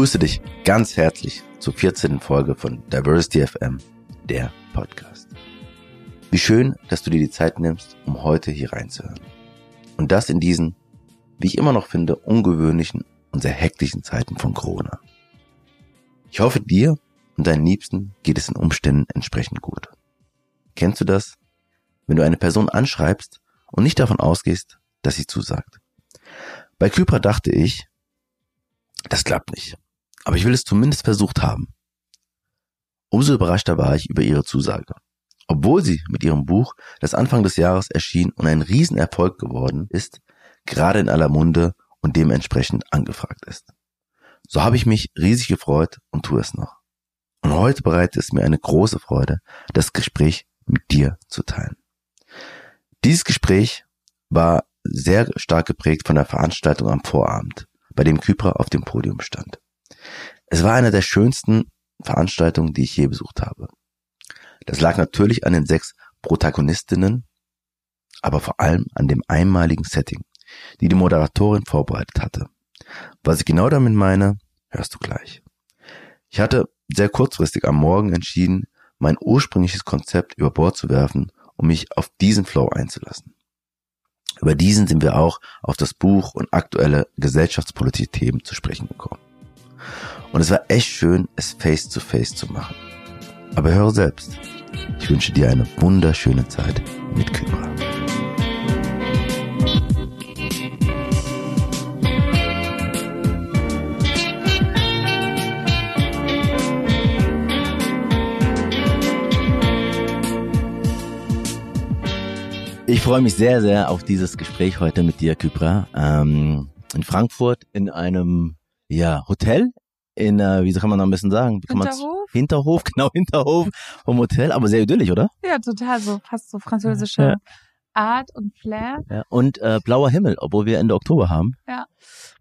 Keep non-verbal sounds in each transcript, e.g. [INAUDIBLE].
begrüße dich ganz herzlich zur 14. Folge von Diversity FM, der Podcast. Wie schön, dass du dir die Zeit nimmst, um heute hier reinzuhören. Und das in diesen, wie ich immer noch finde, ungewöhnlichen und sehr hektischen Zeiten von Corona. Ich hoffe, dir und deinen Liebsten geht es in Umständen entsprechend gut. Kennst du das? Wenn du eine Person anschreibst und nicht davon ausgehst, dass sie zusagt. Bei Kypra dachte ich, das klappt nicht. Aber ich will es zumindest versucht haben. Umso überraschter war ich über ihre Zusage. Obwohl sie mit ihrem Buch, das Anfang des Jahres erschien und ein Riesenerfolg geworden ist, gerade in aller Munde und dementsprechend angefragt ist. So habe ich mich riesig gefreut und tue es noch. Und heute bereitet es mir eine große Freude, das Gespräch mit dir zu teilen. Dieses Gespräch war sehr stark geprägt von der Veranstaltung am Vorabend, bei dem Kypra auf dem Podium stand. Es war eine der schönsten Veranstaltungen, die ich je besucht habe. Das lag natürlich an den sechs Protagonistinnen, aber vor allem an dem einmaligen Setting, die die Moderatorin vorbereitet hatte. Was ich genau damit meine, hörst du gleich. Ich hatte sehr kurzfristig am Morgen entschieden, mein ursprüngliches Konzept über Bord zu werfen, um mich auf diesen Flow einzulassen. Über diesen sind wir auch auf das Buch und aktuelle gesellschaftspolitische Themen zu sprechen gekommen. Und es war echt schön, es face to face zu machen. Aber höre selbst. Ich wünsche dir eine wunderschöne Zeit mit Kybra. Ich freue mich sehr, sehr auf dieses Gespräch heute mit dir, Kypra. Ähm, in Frankfurt in einem ja, Hotel in, äh, wie kann man am besten sagen? Hinterhof? Hinterhof, [LAUGHS] genau, Hinterhof vom Hotel, aber sehr idyllisch, oder? Ja, total, so fast so französische ja. Art und Flair. Ja, und äh, blauer Himmel, obwohl wir Ende Oktober haben. Ja.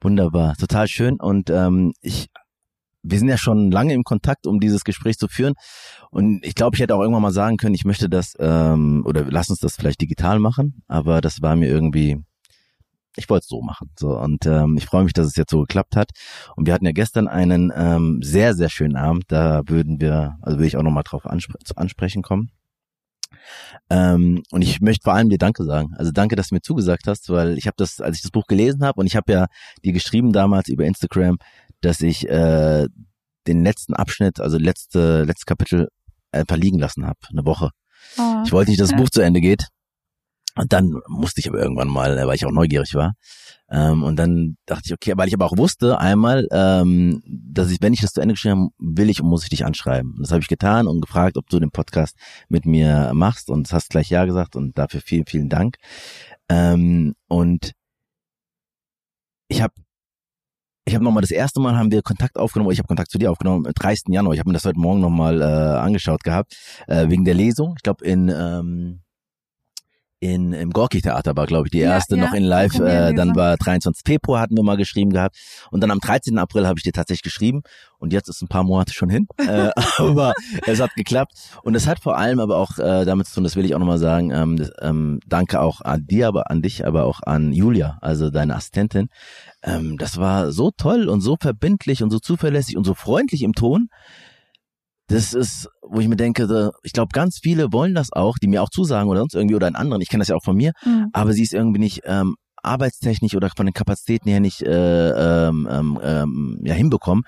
Wunderbar, total schön und ähm, ich wir sind ja schon lange im Kontakt, um dieses Gespräch zu führen. Und ich glaube, ich hätte auch irgendwann mal sagen können, ich möchte das, ähm, oder lass uns das vielleicht digital machen, aber das war mir irgendwie, ich wollte es so machen. So, und ähm, ich freue mich, dass es jetzt so geklappt hat. Und wir hatten ja gestern einen ähm, sehr, sehr schönen Abend. Da würden wir, also würde ich auch nochmal drauf anspre zu ansprechen kommen. Ähm, und ich möchte vor allem dir Danke sagen. Also danke, dass du mir zugesagt hast, weil ich habe das, als ich das Buch gelesen habe und ich habe ja dir geschrieben damals über Instagram, dass ich äh, den letzten Abschnitt, also letzte letzte Kapitel einfach liegen lassen habe, eine Woche. Oh. Ich wollte nicht, dass das Buch zu Ende geht. Und dann musste ich aber irgendwann mal, weil ich auch neugierig war. Ähm, und dann dachte ich, okay, weil ich aber auch wusste einmal, ähm, dass ich, wenn ich das zu Ende geschrieben habe, will ich und muss ich dich anschreiben. Und das habe ich getan und gefragt, ob du den Podcast mit mir machst. Und hast gleich ja gesagt und dafür vielen, vielen Dank. Ähm, und ich habe ich habe nochmal das erste Mal haben wir Kontakt aufgenommen, ich habe Kontakt zu dir aufgenommen, am 30. Januar. Ich habe mir das heute Morgen nochmal äh, angeschaut gehabt, äh, wegen der Lesung. Ich glaube in ähm, in im Gorki Theater war, glaube ich, die erste ja, ja, noch in Live. Äh, dann war 23. Februar hatten wir mal geschrieben gehabt und dann am 13. April habe ich dir tatsächlich geschrieben und jetzt ist ein paar Monate schon hin, [LAUGHS] äh, aber es hat geklappt und es hat vor allem aber auch äh, damit zu tun, das will ich auch nochmal sagen. Ähm, das, ähm, danke auch an dir, aber an dich, aber auch an Julia, also deine Assistentin. Ähm, das war so toll und so verbindlich und so zuverlässig und so freundlich im Ton das ist, wo ich mir denke, ich glaube, ganz viele wollen das auch, die mir auch zusagen oder sonst irgendwie oder einen anderen. Ich kenne das ja auch von mir, mhm. aber sie ist irgendwie nicht ähm, arbeitstechnisch oder von den Kapazitäten her nicht äh, ähm, ähm, ähm, ja hinbekommen.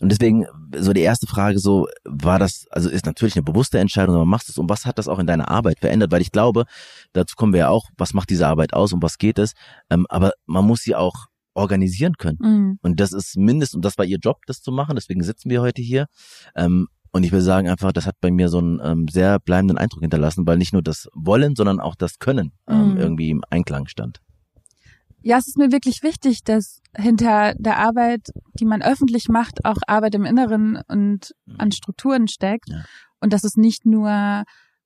Und deswegen so die erste Frage so, war das, also ist natürlich eine bewusste Entscheidung, aber machst du es und was hat das auch in deiner Arbeit verändert? Weil ich glaube, dazu kommen wir ja auch, was macht diese Arbeit aus und was geht es? Ähm, aber man muss sie auch organisieren können. Mhm. Und das ist mindestens, und das war ihr Job, das zu machen, deswegen sitzen wir heute hier. Ähm, und ich will sagen einfach, das hat bei mir so einen ähm, sehr bleibenden Eindruck hinterlassen, weil nicht nur das Wollen, sondern auch das Können ähm, mhm. irgendwie im Einklang stand. Ja, es ist mir wirklich wichtig, dass hinter der Arbeit, die man öffentlich macht, auch Arbeit im Inneren und mhm. an Strukturen steckt. Ja. Und dass es nicht nur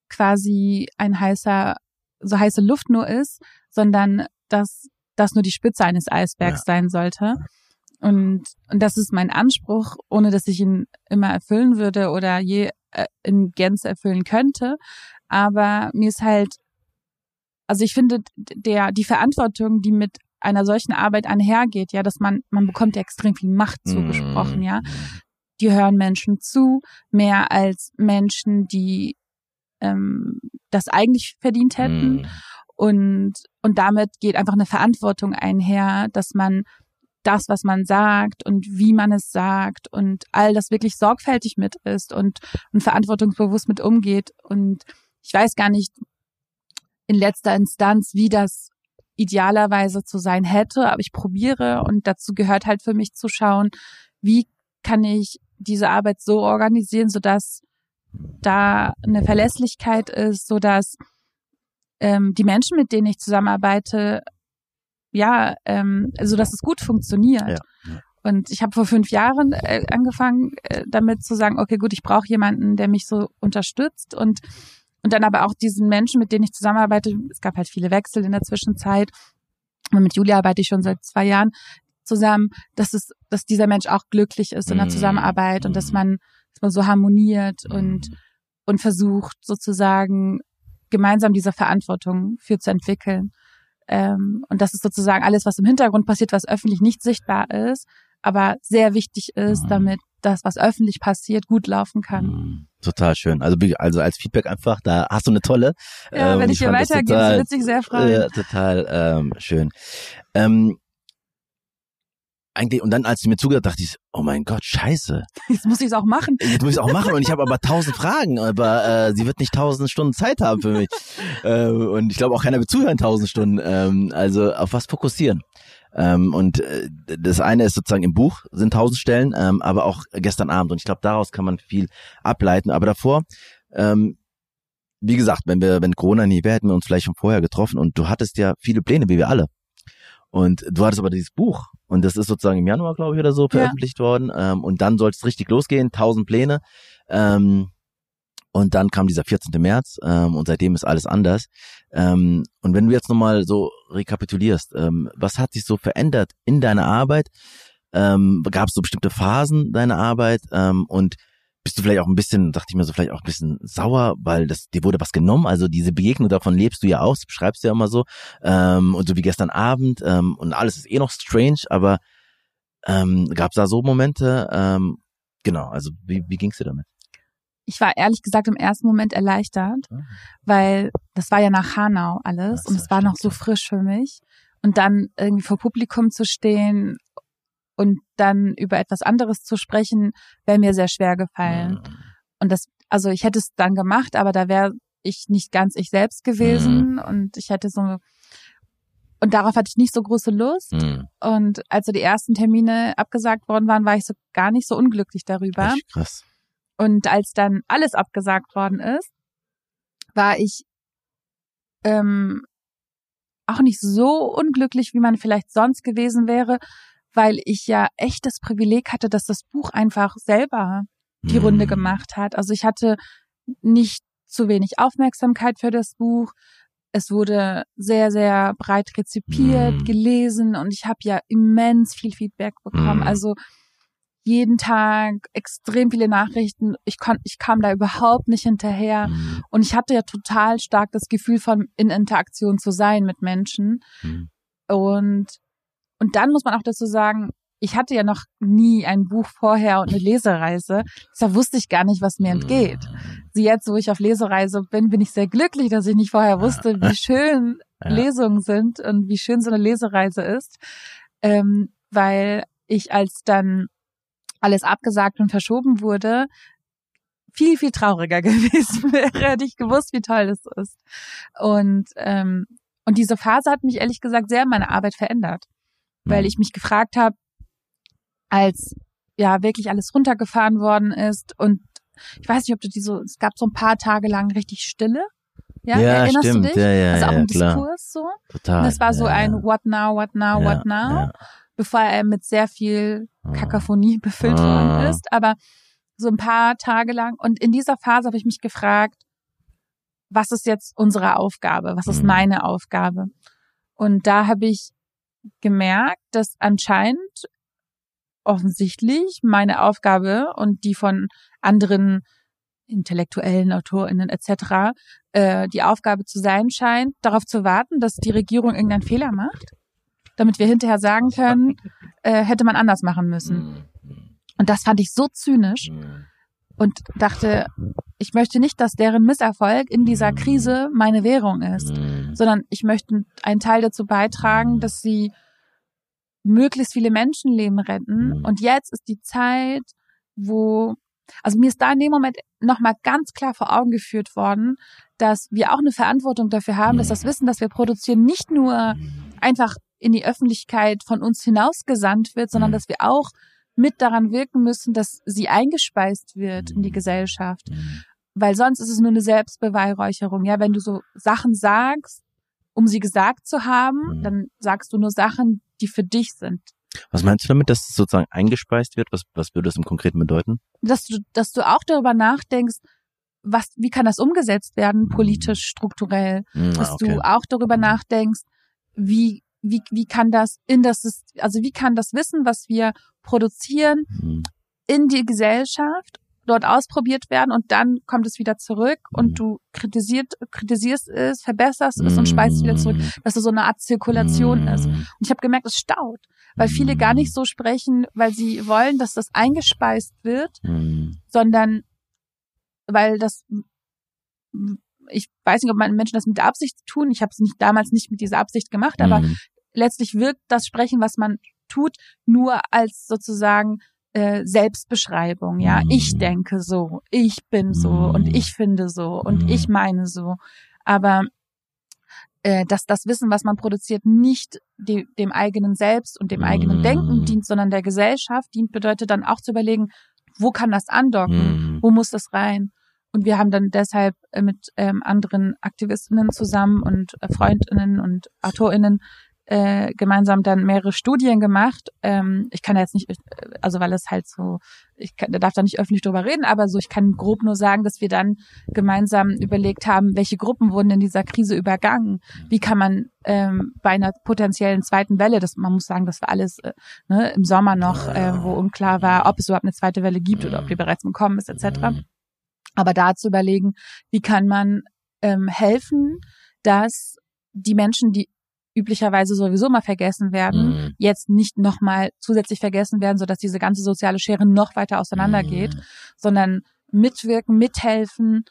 quasi ein heißer, so heiße Luft nur ist, sondern dass das nur die Spitze eines Eisbergs ja. sein sollte. Und, und das ist mein Anspruch, ohne dass ich ihn immer erfüllen würde oder je äh, in Gänze erfüllen könnte. Aber mir ist halt, also ich finde, der, die Verantwortung, die mit einer solchen Arbeit einhergeht, ja, dass man, man bekommt ja extrem viel Macht zugesprochen, ja. Mhm. Die hören Menschen zu, mehr als Menschen, die ähm, das eigentlich verdient hätten. Mhm. Und, und damit geht einfach eine Verantwortung einher, dass man das, was man sagt und wie man es sagt und all das wirklich sorgfältig mit ist und, und verantwortungsbewusst mit umgeht. Und ich weiß gar nicht in letzter Instanz, wie das idealerweise zu sein hätte, aber ich probiere und dazu gehört halt für mich zu schauen, wie kann ich diese Arbeit so organisieren, sodass da eine Verlässlichkeit ist, sodass ähm, die Menschen, mit denen ich zusammenarbeite, ja, ähm, so dass es gut funktioniert. Ja, ja. Und ich habe vor fünf Jahren äh, angefangen, äh, damit zu sagen, okay, gut, ich brauche jemanden, der mich so unterstützt und und dann aber auch diesen Menschen, mit denen ich zusammenarbeite. Es gab halt viele Wechsel in der Zwischenzeit. Und mit Julia arbeite ich schon seit zwei Jahren zusammen, dass es, dass dieser Mensch auch glücklich ist in der Mhm. Zusammenarbeit und dass Mhm. man, dass man so harmoniert und und versucht sozusagen gemeinsam diese Verantwortung für zu entwickeln. Ähm, und das ist sozusagen alles, was im Hintergrund passiert, was öffentlich nicht sichtbar ist, aber sehr wichtig ist, Mhm. damit das, was öffentlich passiert, gut laufen kann. Mhm. Total schön. Also, also als Feedback einfach, da hast du eine tolle. Ja, Ähm, wenn ich hier fand das weitergehe, total- wird sich sehr freuen. Ja, total ähm, schön. Ähm, eigentlich, und dann, als du mir zugehört dachte ich, oh mein Gott, scheiße. Jetzt muss ich es auch machen. Jetzt muss ich auch machen und ich habe aber tausend Fragen, aber äh, sie wird nicht tausend Stunden Zeit haben für mich. [LAUGHS] äh, und ich glaube auch keiner wird zuhören tausend Stunden. Ähm, also auf was fokussieren. Ähm, und äh, das eine ist sozusagen im Buch sind tausend Stellen, ähm, aber auch gestern Abend. Und ich glaube, daraus kann man viel ableiten. Aber davor, ähm, wie gesagt, wenn wir, wenn Corona nie wäre, hätten wir uns vielleicht schon vorher getroffen. Und du hattest ja viele Pläne, wie wir alle. Und du hattest aber dieses Buch und das ist sozusagen im Januar, glaube ich, oder so Ja. veröffentlicht worden. Ähm, und dann soll es richtig losgehen, tausend Pläne. Ähm, und dann kam dieser 14. März ähm, und seitdem ist alles anders. Ähm, und wenn du jetzt nochmal so rekapitulierst, ähm, was hat sich so verändert in deiner Arbeit? Ähm, Gab es so bestimmte Phasen deiner Arbeit? Ähm, und bist du vielleicht auch ein bisschen, dachte ich mir so, vielleicht auch ein bisschen sauer, weil das dir wurde was genommen. Also diese Begegnung davon lebst du ja aus, beschreibst du ja immer so. Ähm, und so wie gestern Abend ähm, und alles ist eh noch strange, aber ähm, gab es da so Momente? Ähm, genau, also wie, wie ging's dir damit? Ich war ehrlich gesagt im ersten Moment erleichtert, weil das war ja nach Hanau alles Ach und es war noch so frisch für mich. Und dann irgendwie vor Publikum zu stehen und dann über etwas anderes zu sprechen, wäre mir sehr schwer gefallen. Und das, also ich hätte es dann gemacht, aber da wäre ich nicht ganz ich selbst gewesen und ich hätte so und darauf hatte ich nicht so große Lust. Mhm. Und als so die ersten Termine abgesagt worden waren, war ich so gar nicht so unglücklich darüber. Echt krass. Und als dann alles abgesagt worden ist, war ich ähm, auch nicht so unglücklich, wie man vielleicht sonst gewesen wäre, weil ich ja echt das Privileg hatte, dass das Buch einfach selber die Mhm. Runde gemacht hat. Also ich hatte nicht zu wenig Aufmerksamkeit für das Buch. Es wurde sehr, sehr breit rezipiert, Mhm. gelesen und ich habe ja immens viel Feedback bekommen. Mhm. Also jeden Tag extrem viele Nachrichten. Ich, kon, ich kam da überhaupt nicht hinterher. Mhm. Und ich hatte ja total stark das Gefühl von in Interaktion zu sein mit Menschen. Mhm. Und, und dann muss man auch dazu sagen, ich hatte ja noch nie ein Buch vorher und eine Lesereise. Deshalb wusste ich gar nicht, was mir entgeht. Sie jetzt, wo ich auf Lesereise bin, bin ich sehr glücklich, dass ich nicht vorher wusste, wie schön [LAUGHS] Ja. Lesungen sind und wie schön so eine Lesereise ist. Ähm, weil ich als dann alles abgesagt und verschoben wurde, viel, viel trauriger [LAUGHS] gewesen wäre, hätte ich gewusst, wie toll das ist. Und, ähm, und diese Phase hat mich ehrlich gesagt sehr in meiner Arbeit verändert, weil ich mich gefragt habe, als ja wirklich alles runtergefahren worden ist und ich weiß nicht, ob du die so, es gab so ein paar Tage lang richtig Stille. Ja, Ja, erinnerst stimmt. du dich? Ja, ja, also auch ja, im klar. Diskurs so. Total. Und das war so ja, ein. What now, what now, ja, what now, bevor er mit sehr viel Ah. Kakophonie befüllt Ah. worden ist. Aber so ein paar Tage lang. Und in dieser Phase habe ich mich gefragt, was ist jetzt unsere Aufgabe? Was ist Mhm. meine Aufgabe? Und da habe ich gemerkt, dass anscheinend offensichtlich meine Aufgabe und die von anderen intellektuellen AutorInnen etc. Äh, die Aufgabe zu sein scheint, darauf zu warten, dass die Regierung irgendeinen Fehler macht, damit wir hinterher sagen können, [LAUGHS] äh, hätte man anders machen müssen. Mhm. Und das fand ich so zynisch Mhm. Und dachte, ich möchte nicht, dass deren Misserfolg in dieser Krise meine Währung ist, Mhm. sondern ich möchte einen Teil dazu beitragen, dass sie möglichst viele Menschenleben retten. Mhm. Und jetzt ist die Zeit, wo, also mir ist da in dem Moment nochmal ganz klar vor Augen geführt worden, dass wir auch eine Verantwortung dafür haben, dass das Wissen, das wir produzieren, nicht nur einfach in die Öffentlichkeit von uns hinausgesandt wird, sondern Mhm. dass wir auch mit daran wirken müssen, dass sie eingespeist wird in die Mhm. Gesellschaft. Mhm. Weil sonst ist es nur eine Selbstbeweihräucherung. Ja, wenn du so Sachen sagst, um sie gesagt zu haben, Mhm. dann sagst du nur Sachen, die für dich sind. Was meinst du damit, dass es sozusagen eingespeist wird? Was, was würde das im Konkreten bedeuten? Dass du, dass du auch darüber nachdenkst, was, wie kann das umgesetzt werden, politisch, strukturell, Mhm, dass ah, okay. du auch darüber nachdenkst, wie, wie, wie kann das in das, also wie kann das Wissen, was wir produzieren, Mhm. in die Gesellschaft dort ausprobiert werden und dann kommt es wieder zurück Mhm. und du kritisiert, kritisierst es, verbesserst es und speist es wieder zurück, dass es so eine Art Zirkulation ist. Und Mhm. ich habe gemerkt, es staut, weil viele gar nicht so sprechen, weil sie wollen, dass das eingespeist wird, Mhm. sondern weil das ich weiß nicht, ob meine Menschen das mit der Absicht tun. Ich habe es nicht damals nicht mit dieser Absicht gemacht, aber Mhm. letztlich wirkt das Sprechen, was man tut, nur als sozusagen äh, Selbstbeschreibung. Ja, Mhm. ich denke so, ich bin so Mhm. und ich finde so und Mhm. ich meine so. Aber äh, dass das Wissen, was man produziert, nicht de dem eigenen Selbst und dem eigenen Mhm. Denken dient, sondern der Gesellschaft dient, bedeutet dann auch zu überlegen, wo kann das andocken, Mhm. wo muss das rein? Und wir haben dann deshalb äh, mit ähm, anderen Aktivistinnen zusammen und äh, Freundinnen und AutorInnen äh, gemeinsam dann mehrere Studien gemacht. Ähm, ich kann da jetzt nicht, äh, also weil es halt so, ich kann, darf da nicht öffentlich drüber reden, aber so, ich kann grob nur sagen, dass wir dann gemeinsam überlegt haben, welche Gruppen wurden in dieser Krise übergangen. Wie kann man ähm, bei einer potenziellen zweiten Welle, das man muss sagen, das war alles äh, ne, im Sommer noch, äh, wo unklar war, ob es überhaupt eine zweite Welle gibt oder ob die bereits gekommen ist, etc Mhm. Aber da zu überlegen, wie kann man ähm, helfen, dass die Menschen, die üblicherweise sowieso mal vergessen werden, Mhm. jetzt nicht nochmal zusätzlich vergessen werden, sodass diese ganze soziale Schere noch weiter auseinandergeht, Mhm. sondern mitwirken, mithelfen,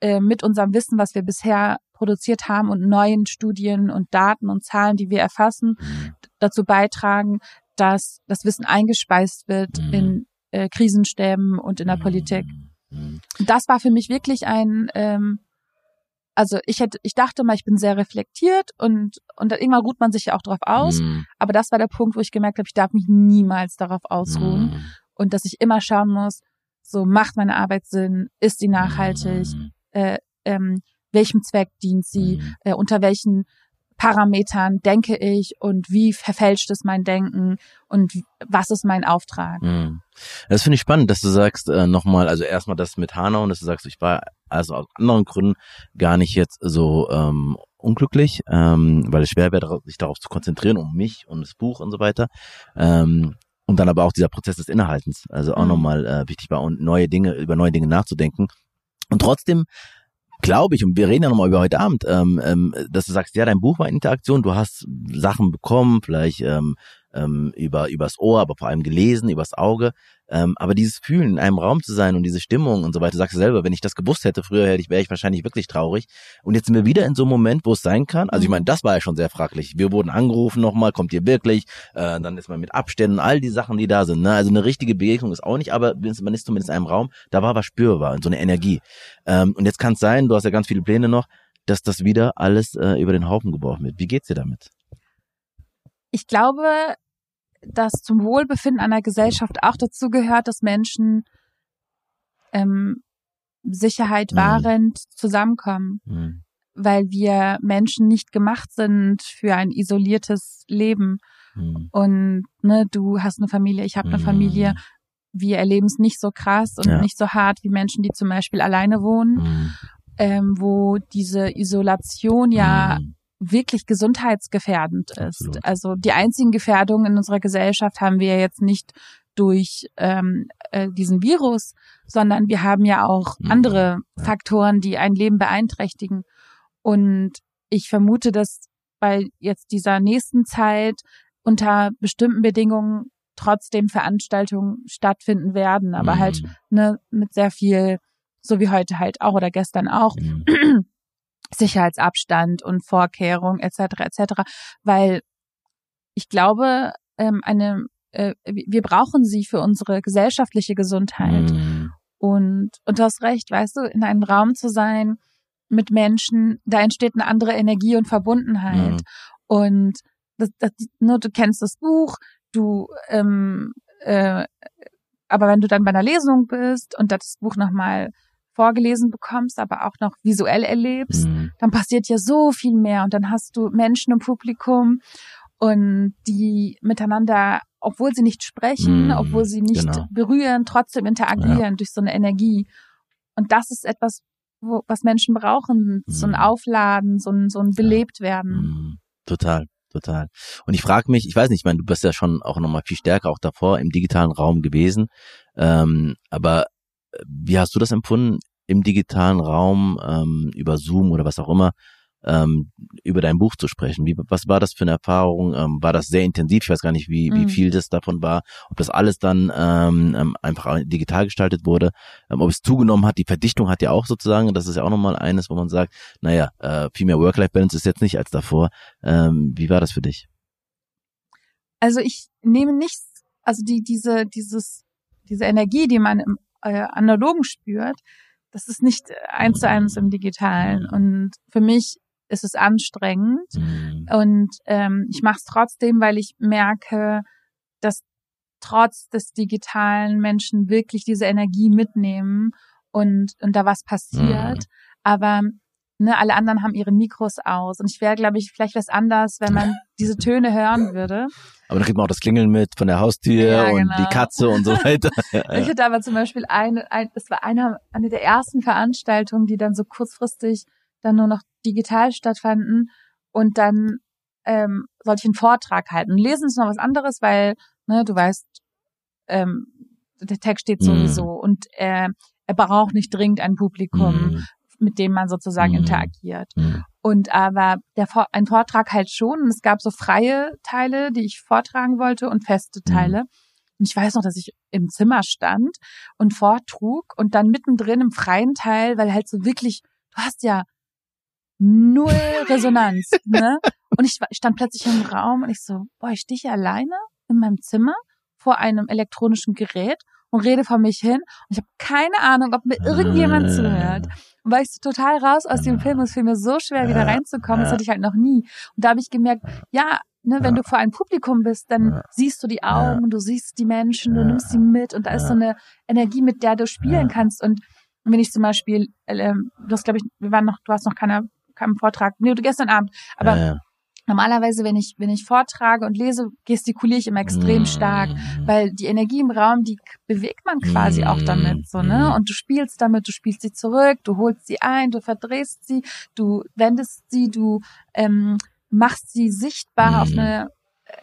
äh, mit unserem Wissen, was wir bisher produziert haben und neuen Studien und Daten und Zahlen, die wir erfassen, Mhm. dazu beitragen, dass das Wissen eingespeist wird Mhm. in äh, Krisenstäben und in der Politik. Mhm. Das war für mich wirklich ein, ähm, also ich hätte, ich dachte mal, ich bin sehr reflektiert und und dann irgendwann ruht man sich ja auch drauf aus. Mhm. Aber das war der Punkt, wo ich gemerkt habe, ich darf mich niemals darauf ausruhen Mhm. und dass ich immer schauen muss, so macht meine Arbeit Sinn, ist sie nachhaltig, Mhm. äh, ähm, welchem Zweck dient sie, Mhm. äh, unter welchen Parametern denke ich und wie verfälscht es mein Denken und was ist mein Auftrag. Mhm. Das finde ich spannend, dass du sagst, äh, nochmal, also erstmal das mit Hanau und dass du sagst, ich war also aus anderen Gründen gar nicht jetzt so ähm, unglücklich, ähm, weil es schwer wäre, sich darauf zu konzentrieren, um mich und das Buch und so weiter. Ähm, und dann aber auch dieser Prozess des Innehaltens, also auch Mhm. nochmal äh, wichtig war und neue Dinge, über neue Dinge nachzudenken. Und trotzdem glaube ich, und wir reden ja nochmal über heute Abend, ähm, ähm, dass du sagst, ja, dein Buch war Interaktion, du hast Sachen bekommen, vielleicht ähm, ähm, über übers Ohr, aber vor allem gelesen, übers Auge. Ähm, aber dieses Fühlen, in einem Raum zu sein und diese Stimmung und so weiter, sagst du selber, wenn ich das gewusst hätte, früher hätte ich, wäre ich wahrscheinlich wirklich traurig. Und jetzt sind wir wieder in so einem Moment, wo es sein kann. Also ich Mhm. meine, das war ja schon sehr fraglich. Wir wurden angerufen nochmal, kommt ihr wirklich? Äh, dann ist man mit Abständen, all die Sachen, die da sind. Ne? Also eine richtige Begegnung ist auch nicht, aber man ist zumindest in einem Raum, da war was spürbar, so eine Energie. Ähm, und jetzt kann es sein, du hast ja ganz viele Pläne noch, dass das wieder alles äh, über den Haufen geworfen wird. Wie geht's dir damit? ich glaube, dass zum Wohlbefinden einer Gesellschaft auch dazu gehört, dass Menschen ähm, Sicherheit Mhm. wahrend zusammenkommen, Hm. weil wir Menschen nicht gemacht sind für ein isoliertes Leben. Hm. Und ne, du hast eine Familie, ich habe eine Mhm. Familie. Wir erleben es nicht so krass und Ja. nicht so hart wie Menschen, die zum Beispiel alleine wohnen, Hm. ähm, wo diese Isolation ja. Wirklich gesundheitsgefährdend ist. Absolut. Also die einzigen Gefährdungen in unserer Gesellschaft haben wir jetzt nicht durch ähm, äh, diesen Virus, sondern wir haben ja auch Mhm. andere Ja. Faktoren, die ein Leben beeinträchtigen. Und ich vermute, dass bei jetzt dieser nächsten Zeit unter bestimmten Bedingungen trotzdem Veranstaltungen stattfinden werden, aber mhm. halt ne, mit sehr viel, so wie heute halt auch oder gestern auch, mhm. [CLEARS THROAT] Sicherheitsabstand und Vorkehrung etc. etc. Weil ich glaube, ähm, eine äh, wir brauchen sie für unsere gesellschaftliche Gesundheit. Mhm. Und, und du hast recht, weißt du, in einem Raum zu sein mit Menschen, da entsteht eine andere Energie und Verbundenheit. Mhm. Und das, das, ne, du kennst das Buch, du, ähm, äh, aber wenn du dann bei einer Lesung bist und das Buch nochmal vorgelesen bekommst, aber auch noch visuell erlebst, mhm. dann passiert ja so viel mehr und dann hast du Menschen im Publikum und die miteinander, obwohl sie nicht sprechen, mhm. obwohl sie nicht genau. berühren, trotzdem interagieren ja. durch so eine Energie. Und das ist etwas, wo, was Menschen brauchen, so ein mhm. Aufladen, so ein, so ein belebt werden. Mhm. Total total. Und ich frage mich, ich weiß nicht, ich meine, du bist ja schon auch nochmal viel stärker auch davor im digitalen Raum gewesen, ähm, aber äh, wie hast du das empfunden im digitalen Raum ähm, über Zoom oder was auch immer? ähm, über dein Buch zu sprechen. Wie, was war das für eine Erfahrung? Ähm, war das sehr intensiv? Ich weiß gar nicht, wie, wie mhm. viel das davon war. Ob das alles dann ähm, ähm, einfach digital gestaltet wurde, ähm, ob es zugenommen hat. Die Verdichtung hat ja auch sozusagen, das ist ja auch nochmal eines, wo man sagt, naja, äh, viel mehr Work-Life-Balance ist jetzt nicht als davor. Ähm, wie war das für dich? Also ich nehme nichts, also die, diese, dieses, diese Energie, die man im äh, Analogen spürt, das ist nicht eins zu eins im Digitalen. Und für mich ist es anstrengend mhm. und ähm, ich mache es trotzdem, weil ich merke, dass trotz des digitalen Menschen wirklich diese Energie mitnehmen und und da was passiert. Mhm. Aber ne, alle anderen haben ihre Mikros aus und ich wäre, glaube ich, vielleicht was anders, wenn man [LAUGHS] diese Töne hören würde. Aber dann kriegt man auch das Klingeln mit von der Haustür ja, und die genau. Katze und so weiter. [LAUGHS] ich hatte aber zum Beispiel eine, ein, das war eine, eine der ersten Veranstaltungen, die dann so kurzfristig dann nur noch digital stattfanden und dann ähm, sollte ich einen Vortrag halten. Lesen ist noch was anderes, weil ne, du weißt, ähm, der Text steht mhm. sowieso mm. und er, er braucht nicht dringend ein Publikum, mm. Mit dem man sozusagen mm. interagiert. Mm. Und aber der ein Vortrag halt schon. Und es gab so freie Teile, die ich vortragen wollte und feste Teile. Und ich weiß noch, dass ich im Zimmer stand und vortrug und dann mittendrin im freien Teil, weil halt so wirklich, du hast ja null Resonanz, [LAUGHS] ne? Und ich stand plötzlich im Raum und ich so, boah, ich stehe hier alleine in meinem Zimmer vor einem elektronischen Gerät und rede vor mich hin und ich habe keine Ahnung, ob mir irgendjemand zuhört. [LAUGHS] War ich so total raus aus dem Film, es fiel mir so schwer, wieder reinzukommen, das hatte ich halt noch nie. Und da habe ich gemerkt, ja, ne, wenn du vor einem Publikum bist, dann siehst du die Augen, du siehst die Menschen, du nimmst sie mit und da ist so eine Energie, mit der du spielen kannst. Und wenn ich zum Beispiel, äh, du hast, glaube ich, wir waren noch, du hast noch keiner keinem Vortrag, nee, gestern Abend, aber ja, ja. Normalerweise, wenn ich, wenn ich vortrage und lese, gestikuliere ich immer extrem mm. stark, weil die Energie im Raum, die bewegt man quasi auch damit, so, ne? Mm. Und du spielst damit, du spielst sie zurück, du holst sie ein, du verdrehst sie, du wendest sie, du ähm, machst sie sichtbar auf eine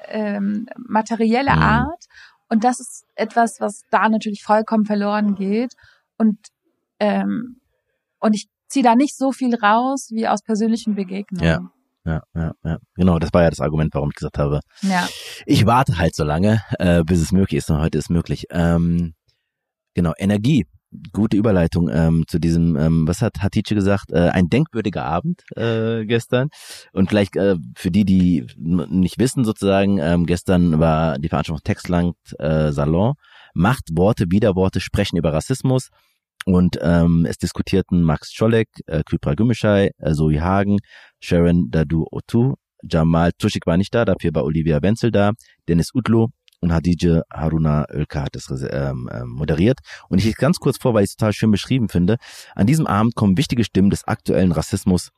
ähm, materielle. Art. Und das ist etwas, was da natürlich vollkommen verloren geht. Und ähm, und ich ziehe da nicht so viel raus wie aus persönlichen Begegnungen. Ja. Ja, ja, ja. Genau, das war ja das Argument, warum ich gesagt habe. Ja. Ich warte halt so lange, äh, bis es möglich ist und heute ist möglich. Ähm, genau, Energie. Gute Überleitung ähm, zu diesem, ähm, was hat Hatice gesagt? Äh, ein denkwürdiger Abend äh, gestern. Und vielleicht äh, für die, die nicht wissen sozusagen, ähm, gestern war die Veranstaltung Textland äh, Salon. Macht Worte, Widerworte, sprechen über Rassismus. Und ähm, es diskutierten Max Czolek, äh, Kypra Gümüşay, äh, Zoe Hagen, Sharon Dadu Otu, Jamal Tuschik war nicht da, dafür war Olivia Wenzel da, Dennis Utlo und Hadije Haruna Ölka hat es ähm, äh, moderiert. Und ich lese ganz kurz vor, weil ich es total schön beschrieben finde. An diesem Abend kommen wichtige Stimmen des aktuellen Rassismus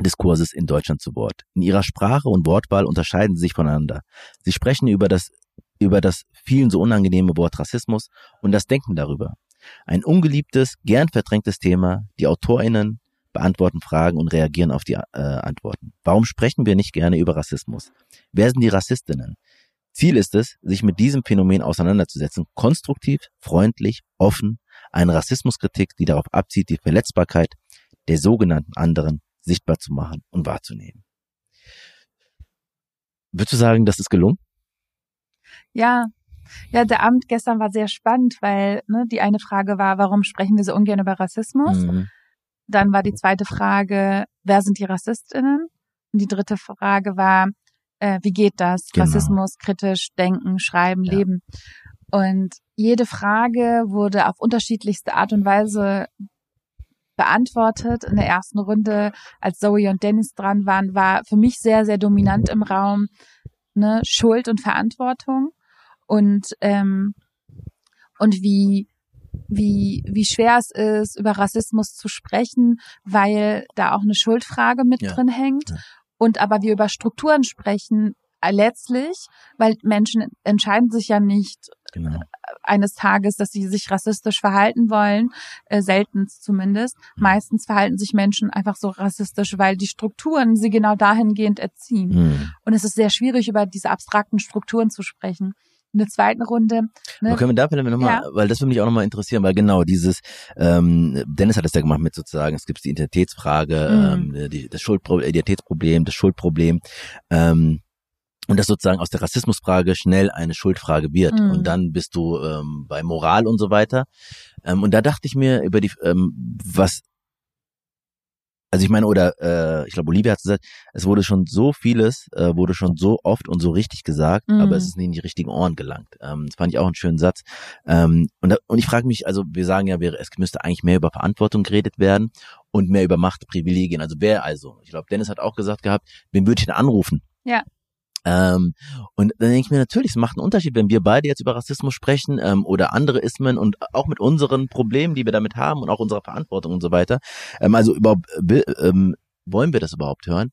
Diskurses in Deutschland zu Wort. In ihrer Sprache und Wortwahl unterscheiden sie sich voneinander. Sie sprechen über das über das vielen so unangenehme Wort Rassismus und das Denken darüber. Ein ungeliebtes, gern verdrängtes Thema. Die AutorInnen beantworten Fragen und reagieren auf die äh, Antworten. Warum sprechen wir nicht gerne über Rassismus? Wer sind die Rassistinnen? Ziel ist es, sich mit diesem Phänomen auseinanderzusetzen, konstruktiv, freundlich, offen, eine Rassismuskritik, die darauf abzieht, die Verletzbarkeit der sogenannten anderen sichtbar zu machen und wahrzunehmen. Würdest du sagen, das ist gelungen? Ja, ja, der Abend gestern war sehr spannend, weil ne, die eine Frage war, warum sprechen wir so ungern über Rassismus? Mhm. Dann war die zweite Frage, wer sind die RassistInnen? Und die dritte Frage war, äh, wie geht das? Genau. Rassismus, kritisch denken, schreiben, ja. leben. Und jede Frage wurde auf unterschiedlichste Art und Weise beantwortet. In der ersten Runde, als Zoe und Dennis dran waren, war für mich sehr, sehr dominant im Raum ne, Schuld und Verantwortung und ähm, und wie wie wie schwer es ist über Rassismus zu sprechen, weil da auch eine Schuldfrage mit ja. drin hängt ja. und aber wir über Strukturen sprechen äh, letztlich, weil Menschen entscheiden sich ja nicht genau. eines Tages, dass sie sich rassistisch verhalten wollen, äh, selten zumindest. Mhm. Meistens verhalten sich Menschen einfach so rassistisch, weil die Strukturen sie genau dahingehend erziehen. Mhm. Und es ist sehr schwierig, über diese abstrakten Strukturen zu sprechen in der zweiten Runde. Ne? Aber können wir da vielleicht nochmal, ja. weil das würde mich auch nochmal interessieren, weil genau dieses, ähm, Dennis hat es ja gemacht mit sozusagen, es gibt die Identitätsfrage, mhm. ähm, die, das Schuldproblem, Identitätsproblem, das Schuldproblem, ähm, und dass sozusagen aus der Rassismusfrage schnell eine Schuldfrage wird. Mhm. Und dann bist du ähm, bei Moral und so weiter. Ähm, und da dachte ich mir über die, ähm, was also ich meine, oder äh, ich glaube, Olivia hat gesagt, es wurde schon so vieles, äh, wurde schon so oft und so richtig gesagt, mhm. aber es ist nicht in die richtigen Ohren gelangt. Ähm, das fand ich auch einen schönen Satz. Ähm, und, da, und ich frage mich, also wir sagen ja, es müsste eigentlich mehr über Verantwortung geredet werden und mehr über Machtprivilegien. Also wer also? Ich glaube, Dennis hat auch gesagt gehabt, wen würde ich denn anrufen? Ja. Ähm, und dann denke ich mir natürlich, es macht einen Unterschied, wenn wir beide jetzt über Rassismus sprechen ähm, oder andere Ismen und auch mit unseren Problemen, die wir damit haben und auch unserer Verantwortung und so weiter. Ähm, also überhaupt ähm, wollen wir das überhaupt hören?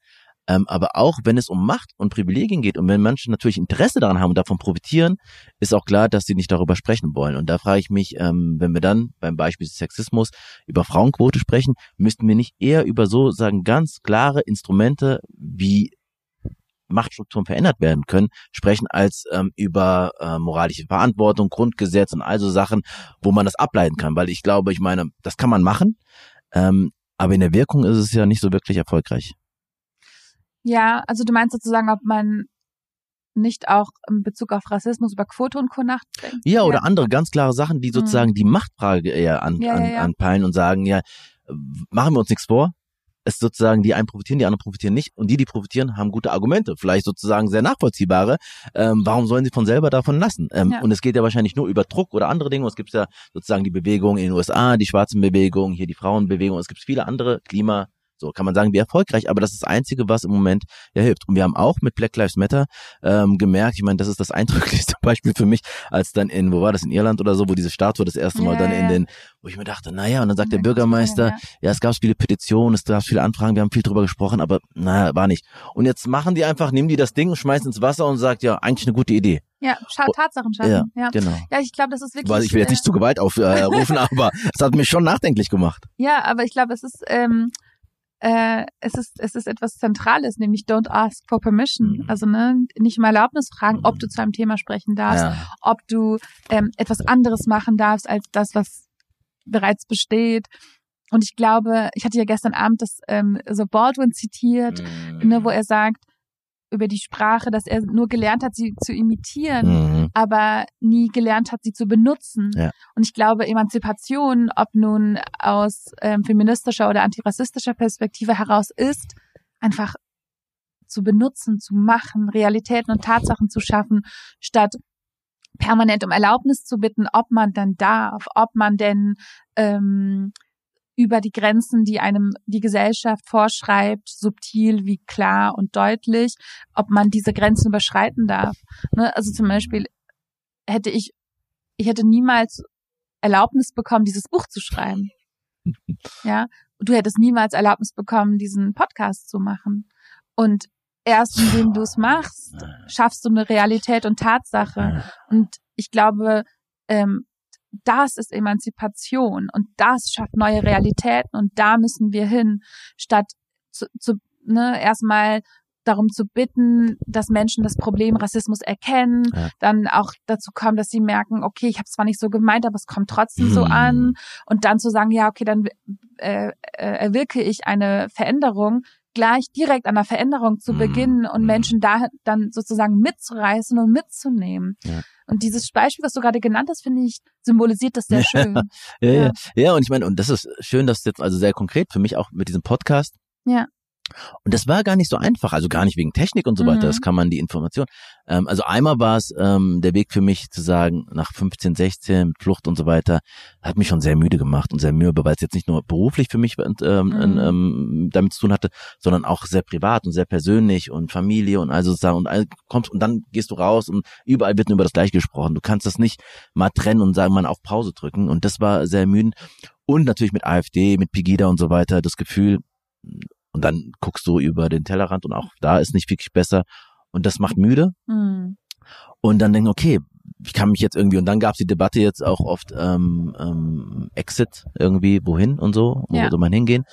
Ähm, aber auch wenn es um Macht und Privilegien geht und wenn Menschen natürlich Interesse daran haben und davon profitieren, ist auch klar, dass sie nicht darüber sprechen wollen. Und da frage ich mich, ähm, wenn wir dann beim Beispiel Sexismus über Frauenquote sprechen, müssten wir nicht eher über so sagen ganz klare Instrumente wie Machtstrukturen verändert werden können, sprechen als ähm, über äh, moralische Verantwortung, Grundgesetz und also Sachen, wo man das ableiten kann. Weil ich glaube, ich meine, das kann man machen, ähm, aber in der Wirkung ist es ja nicht so wirklich erfolgreich. Ja, also du meinst sozusagen, ob man nicht auch in Bezug auf Rassismus über Quote und Co. nachdenkt? Ja, oder ja. andere ganz klare Sachen, die sozusagen mhm. die Machtfrage eher an, ja, an, ja, anpeilen und sagen, ja, machen wir uns nichts vor, es sozusagen die einen profitieren, die anderen profitieren nicht und die, die profitieren, haben gute Argumente, vielleicht sozusagen sehr nachvollziehbare. Ähm, warum sollen sie von selber davon lassen? Ähm, ja. Und es geht ja wahrscheinlich nur über Druck oder andere Dinge. Es gibt ja sozusagen die Bewegung in den USA, die schwarzen Bewegung, hier die Frauenbewegung. Es gibt viele andere Klima so kann man sagen, wie erfolgreich, aber das ist das Einzige, was im Moment ja hilft. Und wir haben auch mit Black Lives Matter ähm, gemerkt, ich meine, das ist das [LAUGHS] eindrücklichste Beispiel für mich, als dann in, wo war das, in Irland oder so, wo diese Statue das erste Mal ja, dann in den, wo ich mir dachte, naja, und dann sagt der Bürgermeister, ja, ja, es gab viele Petitionen, es gab viele Anfragen, wir haben viel drüber gesprochen, aber naja, war nicht. Und jetzt machen die einfach, nehmen die das Ding, schmeißen ins Wasser und sagt, ja, eigentlich eine gute Idee. Ja, Tatsachen schaffen. Ja, ja. genau. Ja, ich glaube, das ist wirklich. Weil ich will jetzt nicht äh, zu Gewalt aufrufen, äh, [LAUGHS] aber es hat mich schon nachdenklich gemacht. Ja, aber ich glaube, es ist ähm, äh, es ist es ist etwas Zentrales, nämlich don't ask for permission. Mhm. Also ne, nicht mal Erlaubnis fragen, ob du zu einem Thema sprechen darfst, ja. ob du ähm, etwas anderes machen darfst als das, was bereits besteht. Und ich glaube, ich hatte ja gestern Abend das ähm, so Baldwin zitiert, mhm. ne, wo er sagt, über die Sprache, dass er nur gelernt hat, sie zu imitieren, mhm. aber nie gelernt hat, sie zu benutzen. Ja. Und ich glaube, Emanzipation, ob nun aus ähm, feministischer oder antirassistischer Perspektive heraus ist, einfach zu benutzen, zu machen, Realitäten und Tatsachen zu schaffen, statt permanent um Erlaubnis zu bitten, ob man dann darf, ob man denn ähm, über die Grenzen, die einem die Gesellschaft vorschreibt, subtil wie klar und deutlich, ob man diese Grenzen überschreiten darf. Ne? Also zum Beispiel hätte ich, ich hätte niemals Erlaubnis bekommen, dieses Buch zu schreiben. [LAUGHS] Ja, du hättest niemals Erlaubnis bekommen, diesen Podcast zu machen. Und erst indem du es machst, schaffst du eine Realität und Tatsache. Und ich glaube, ähm, das ist Emanzipation und das schafft neue Realitäten und da müssen wir hin, statt zu, zu ne, erstmal darum zu bitten, dass Menschen das Problem Rassismus erkennen, ja. dann auch dazu kommen, dass sie merken, okay, ich habe es zwar nicht so gemeint, aber es kommt trotzdem mhm. so an und dann zu sagen, ja, okay, dann äh, äh, erwirke ich eine Veränderung, gleich direkt an der Veränderung zu mhm. beginnen und mhm. Menschen da dann sozusagen mitzureißen und mitzunehmen. Ja. Und dieses Beispiel, was du gerade genannt hast, finde ich, symbolisiert das sehr [LAUGHS] schön. ja, ja, ja. ja, und ich meine, und das ist schön, dass jetzt also sehr konkret für mich auch mit diesem Podcast. Ja. Und das war gar nicht so einfach, also gar nicht wegen Technik und so weiter, mhm. das kann man die Information. Ähm, also einmal war es ähm, der Weg für mich zu sagen, nach 15, 16 mit Flucht und so weiter, hat mich schon sehr müde gemacht und sehr mürbe, weil es jetzt nicht nur beruflich für mich ähm, mhm. ähm, damit zu tun hatte, sondern auch sehr privat und sehr persönlich und Familie und also sozusagen und all, kommst und dann gehst du raus und überall wird nur über das Gleiche gesprochen. Du kannst das nicht mal trennen und sagen, mal auf Pause drücken und das war sehr müde. Und natürlich mit AfD, mit Pegida und so weiter, das Gefühl, und dann guckst du über den Tellerrand und auch da ist nicht wirklich besser. Und das macht müde. Mhm. Und dann denken, okay, ich kann mich jetzt irgendwie, und dann gab es die Debatte jetzt auch oft ähm, ähm, Exit irgendwie, wohin und so, wo ja. soll man hingehen.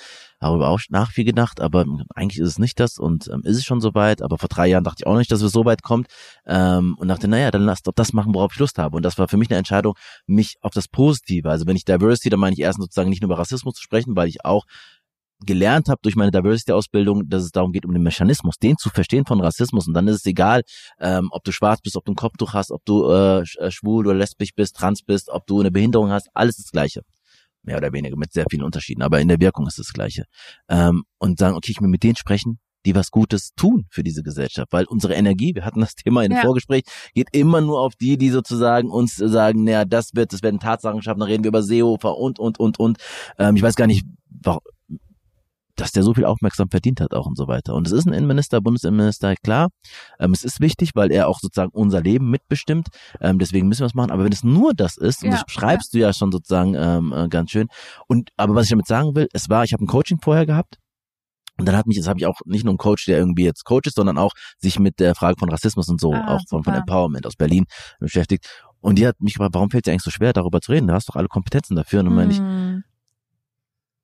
Darüber auch nach viel gedacht, aber eigentlich ist es nicht das und ähm, ist es schon soweit, aber vor drei Jahren dachte ich auch nicht, dass es so weit kommt ähm, und dachte, naja, dann lass doch das machen, worauf ich Lust habe. Und das war für mich eine Entscheidung, mich auf das Positive, also wenn ich Diversity, dann meine ich erst sozusagen nicht nur über Rassismus zu sprechen, weil ich auch gelernt habe durch meine Diversity-Ausbildung, dass es darum geht, um den Mechanismus, den zu verstehen von Rassismus. Und dann ist es egal, ähm, ob du schwarz bist, ob du ein Kopftuch hast, ob du äh, äh, schwul oder lesbisch bist, trans bist, ob du eine Behinderung hast, alles das Gleiche. Mehr oder weniger, mit sehr vielen Unterschieden. Aber in der Wirkung ist es das Gleiche. Ähm, und sagen, okay, ich will mit denen sprechen, die was Gutes tun für diese Gesellschaft, weil unsere Energie, wir hatten das [LAUGHS] Thema im ja. Vorgespräch, geht immer nur auf die, die sozusagen uns sagen, naja, das wird, das werden Tatsachen schaffen, dann reden wir über Seehofer und, und, und, und. Ähm, ich weiß gar nicht, warum, dass der so viel Aufmerksamkeit verdient hat auch und so weiter. Und es ist ein Innenminister, Bundesinnenminister, klar. Ähm, es ist wichtig, weil er auch sozusagen unser Leben mitbestimmt. Ähm, deswegen müssen wir es machen. Aber wenn es nur das ist, und das schreibst ja. du ja schon sozusagen ähm, äh, ganz schön. Und aber was ich damit sagen will, es war, ich habe ein Coaching vorher gehabt. Und dann hat mich, jetzt habe ich auch nicht nur einen Coach, der irgendwie jetzt Coach ist, sondern auch sich mit der Frage von Rassismus und so, ah, auch von, von Empowerment aus Berlin beschäftigt. Und die hat mich gefragt, warum fällt dir eigentlich so schwer, darüber zu reden? Du hast doch alle Kompetenzen dafür. Und dann meine ich, hm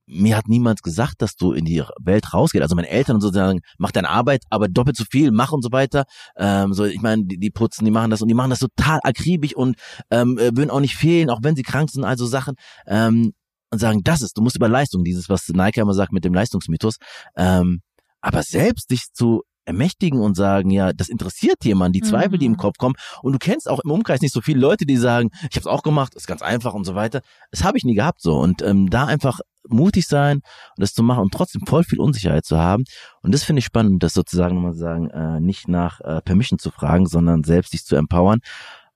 mir hat niemand gesagt, dass du in die Welt rausgehst. Also meine Eltern und so sagen, mach deine Arbeit, aber doppelt so viel, mach und so weiter. Ähm, so, ich meine, die, die putzen, die machen das und die machen das total akribisch und ähm, äh, würden auch nicht fehlen, auch wenn sie krank sind, also Sachen. Ähm, und sagen, das ist, du musst über Leistung, dieses, was Nike immer sagt mit dem Leistungsmythos. Ähm, aber selbst dich zu ermächtigen und sagen, ja, das interessiert jemand, die Zweifel, die im mhm. Kopf kommen. Und du kennst auch im Umkreis nicht so viele Leute, die sagen, ich habe es auch gemacht, ist ganz einfach und so weiter. Das habe ich nie gehabt so. Und ähm, da einfach mutig sein und das zu machen und trotzdem voll viel Unsicherheit zu haben. Und das finde ich spannend, das sozusagen nochmal sagen, äh, nicht nach äh, Permission zu fragen, sondern selbst sich zu empowern.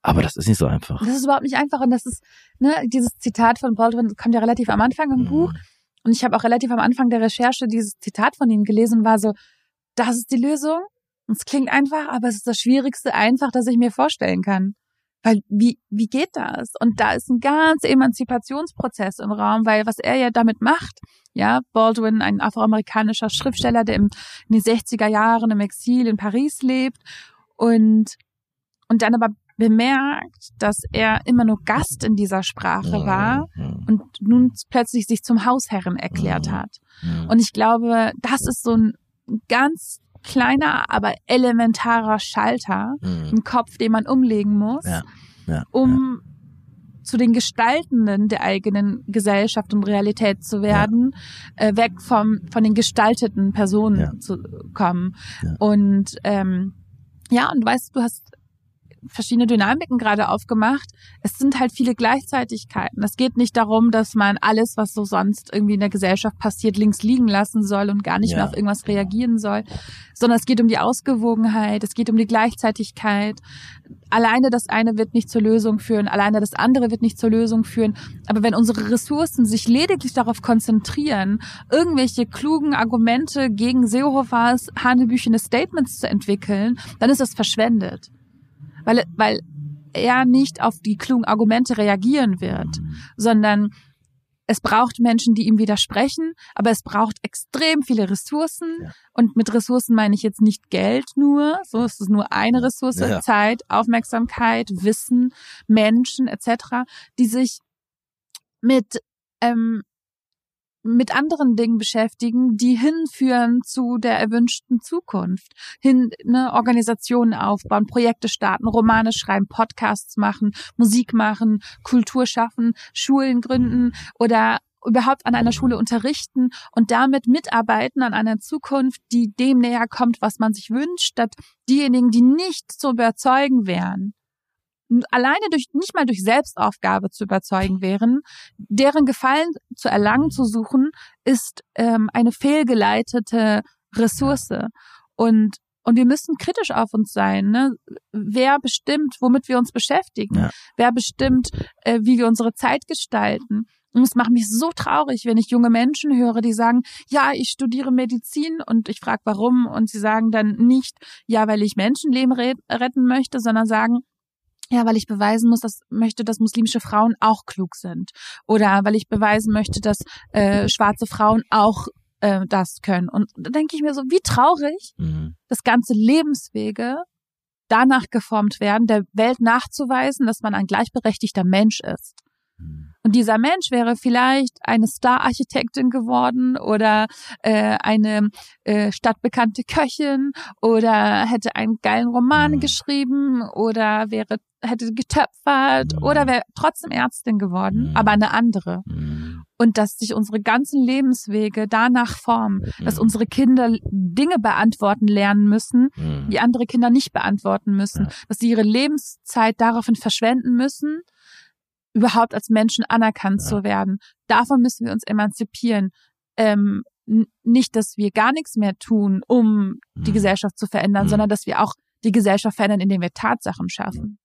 Aber das ist nicht so einfach. Das ist überhaupt nicht einfach. Und das ist, ne, dieses Zitat von Baldwin kommt ja relativ am Anfang im mhm. Buch. Und ich habe auch relativ am Anfang der Recherche dieses Zitat von ihm gelesen, war so, das ist die Lösung. Und es klingt einfach, aber es ist das Schwierigste einfach, das ich mir vorstellen kann. Weil wie, wie geht das? Und da ist ein ganz Emanzipationsprozess im Raum, weil was er ja damit macht, ja, Baldwin, ein afroamerikanischer Schriftsteller, der im, in den 60er Jahren im Exil in Paris lebt und, und dann aber bemerkt, dass er immer nur Gast in dieser Sprache war und nun plötzlich sich zum Hausherren erklärt hat. Und ich glaube, das ist so ein ganz kleiner, aber elementarer Schalter mhm. im Kopf, den man umlegen muss, ja, ja, um ja. zu den Gestaltenden der eigenen Gesellschaft und Realität zu werden, äh, weg vom von den gestalteten Personen zu kommen. Und ähm, ja, und weißt du, hast verschiedene Dynamiken gerade aufgemacht. Es sind halt viele Gleichzeitigkeiten. Es geht nicht darum, dass man alles, was so sonst irgendwie in der Gesellschaft passiert, links liegen lassen soll und gar nicht ja. mehr auf irgendwas reagieren soll, sondern es geht um die Ausgewogenheit, es geht um die Gleichzeitigkeit. Alleine das eine wird nicht zur Lösung führen, alleine das andere wird nicht zur Lösung führen. Aber wenn unsere Ressourcen sich lediglich darauf konzentrieren, irgendwelche klugen Argumente gegen Seehofers hanebüchene Statements zu entwickeln, dann ist das verschwendet weil, weil er nicht auf die klugen Argumente reagieren wird, sondern es braucht Menschen, die ihm widersprechen, aber es braucht extrem viele Ressourcen. Ja. Und mit Ressourcen meine ich jetzt nicht Geld nur, so ist es nur eine Ressource, ja. Zeit, Aufmerksamkeit, Wissen, Menschen etc., die sich mit ähm, mit anderen Dingen beschäftigen, die hinführen zu der erwünschten Zukunft. Hin, ne, Organisationen aufbauen, Projekte starten, Romane schreiben, Podcasts machen, Musik machen, Kultur schaffen, Schulen gründen oder überhaupt an einer Schule unterrichten und damit mitarbeiten an einer Zukunft, die dem näher kommt, was man sich wünscht, statt diejenigen, die nicht zu überzeugen wären, alleine durch, nicht mal durch Selbstaufgabe zu überzeugen wären, deren Gefallen zu erlangen, zu suchen, ist ähm, eine fehlgeleitete Ressource. Und und wir müssen kritisch auf uns sein. Ne? Wer bestimmt, womit wir uns beschäftigen? Ja. Wer bestimmt, äh, wie wir unsere Zeit gestalten? Und es macht mich so traurig, wenn ich junge Menschen höre, die sagen, ja, ich studiere Medizin und ich frage warum und sie sagen dann nicht, ja, weil ich Menschenleben retten möchte, sondern sagen, ja, weil ich beweisen muss, dass möchte, dass muslimische Frauen auch klug sind oder weil ich beweisen möchte, dass äh, schwarze Frauen auch äh, das können. Und da denke ich mir so, wie traurig, mhm. dass ganze Lebenswege danach geformt werden, der Welt nachzuweisen, dass man ein gleichberechtigter Mensch ist. Mhm. Und dieser Mensch wäre vielleicht eine Star-Architektin geworden oder äh, eine äh, stadtbekannte Köchin oder hätte einen geilen Roman mhm. geschrieben oder wäre hätte getöpfert mhm. oder wäre trotzdem Ärztin geworden, mhm. aber eine andere. Mhm. Und dass sich unsere ganzen Lebenswege danach formen, dass mhm. unsere Kinder Dinge beantworten lernen müssen, mhm. die andere Kinder nicht beantworten müssen, dass sie ihre Lebenszeit daraufhin verschwenden müssen, überhaupt als Menschen anerkannt ja. zu werden. Davon müssen wir uns emanzipieren. Ähm, nicht, dass wir gar nichts mehr tun, um die mhm. Gesellschaft zu verändern, mhm. sondern dass wir auch die Gesellschaft verändern, indem wir Tatsachen schaffen.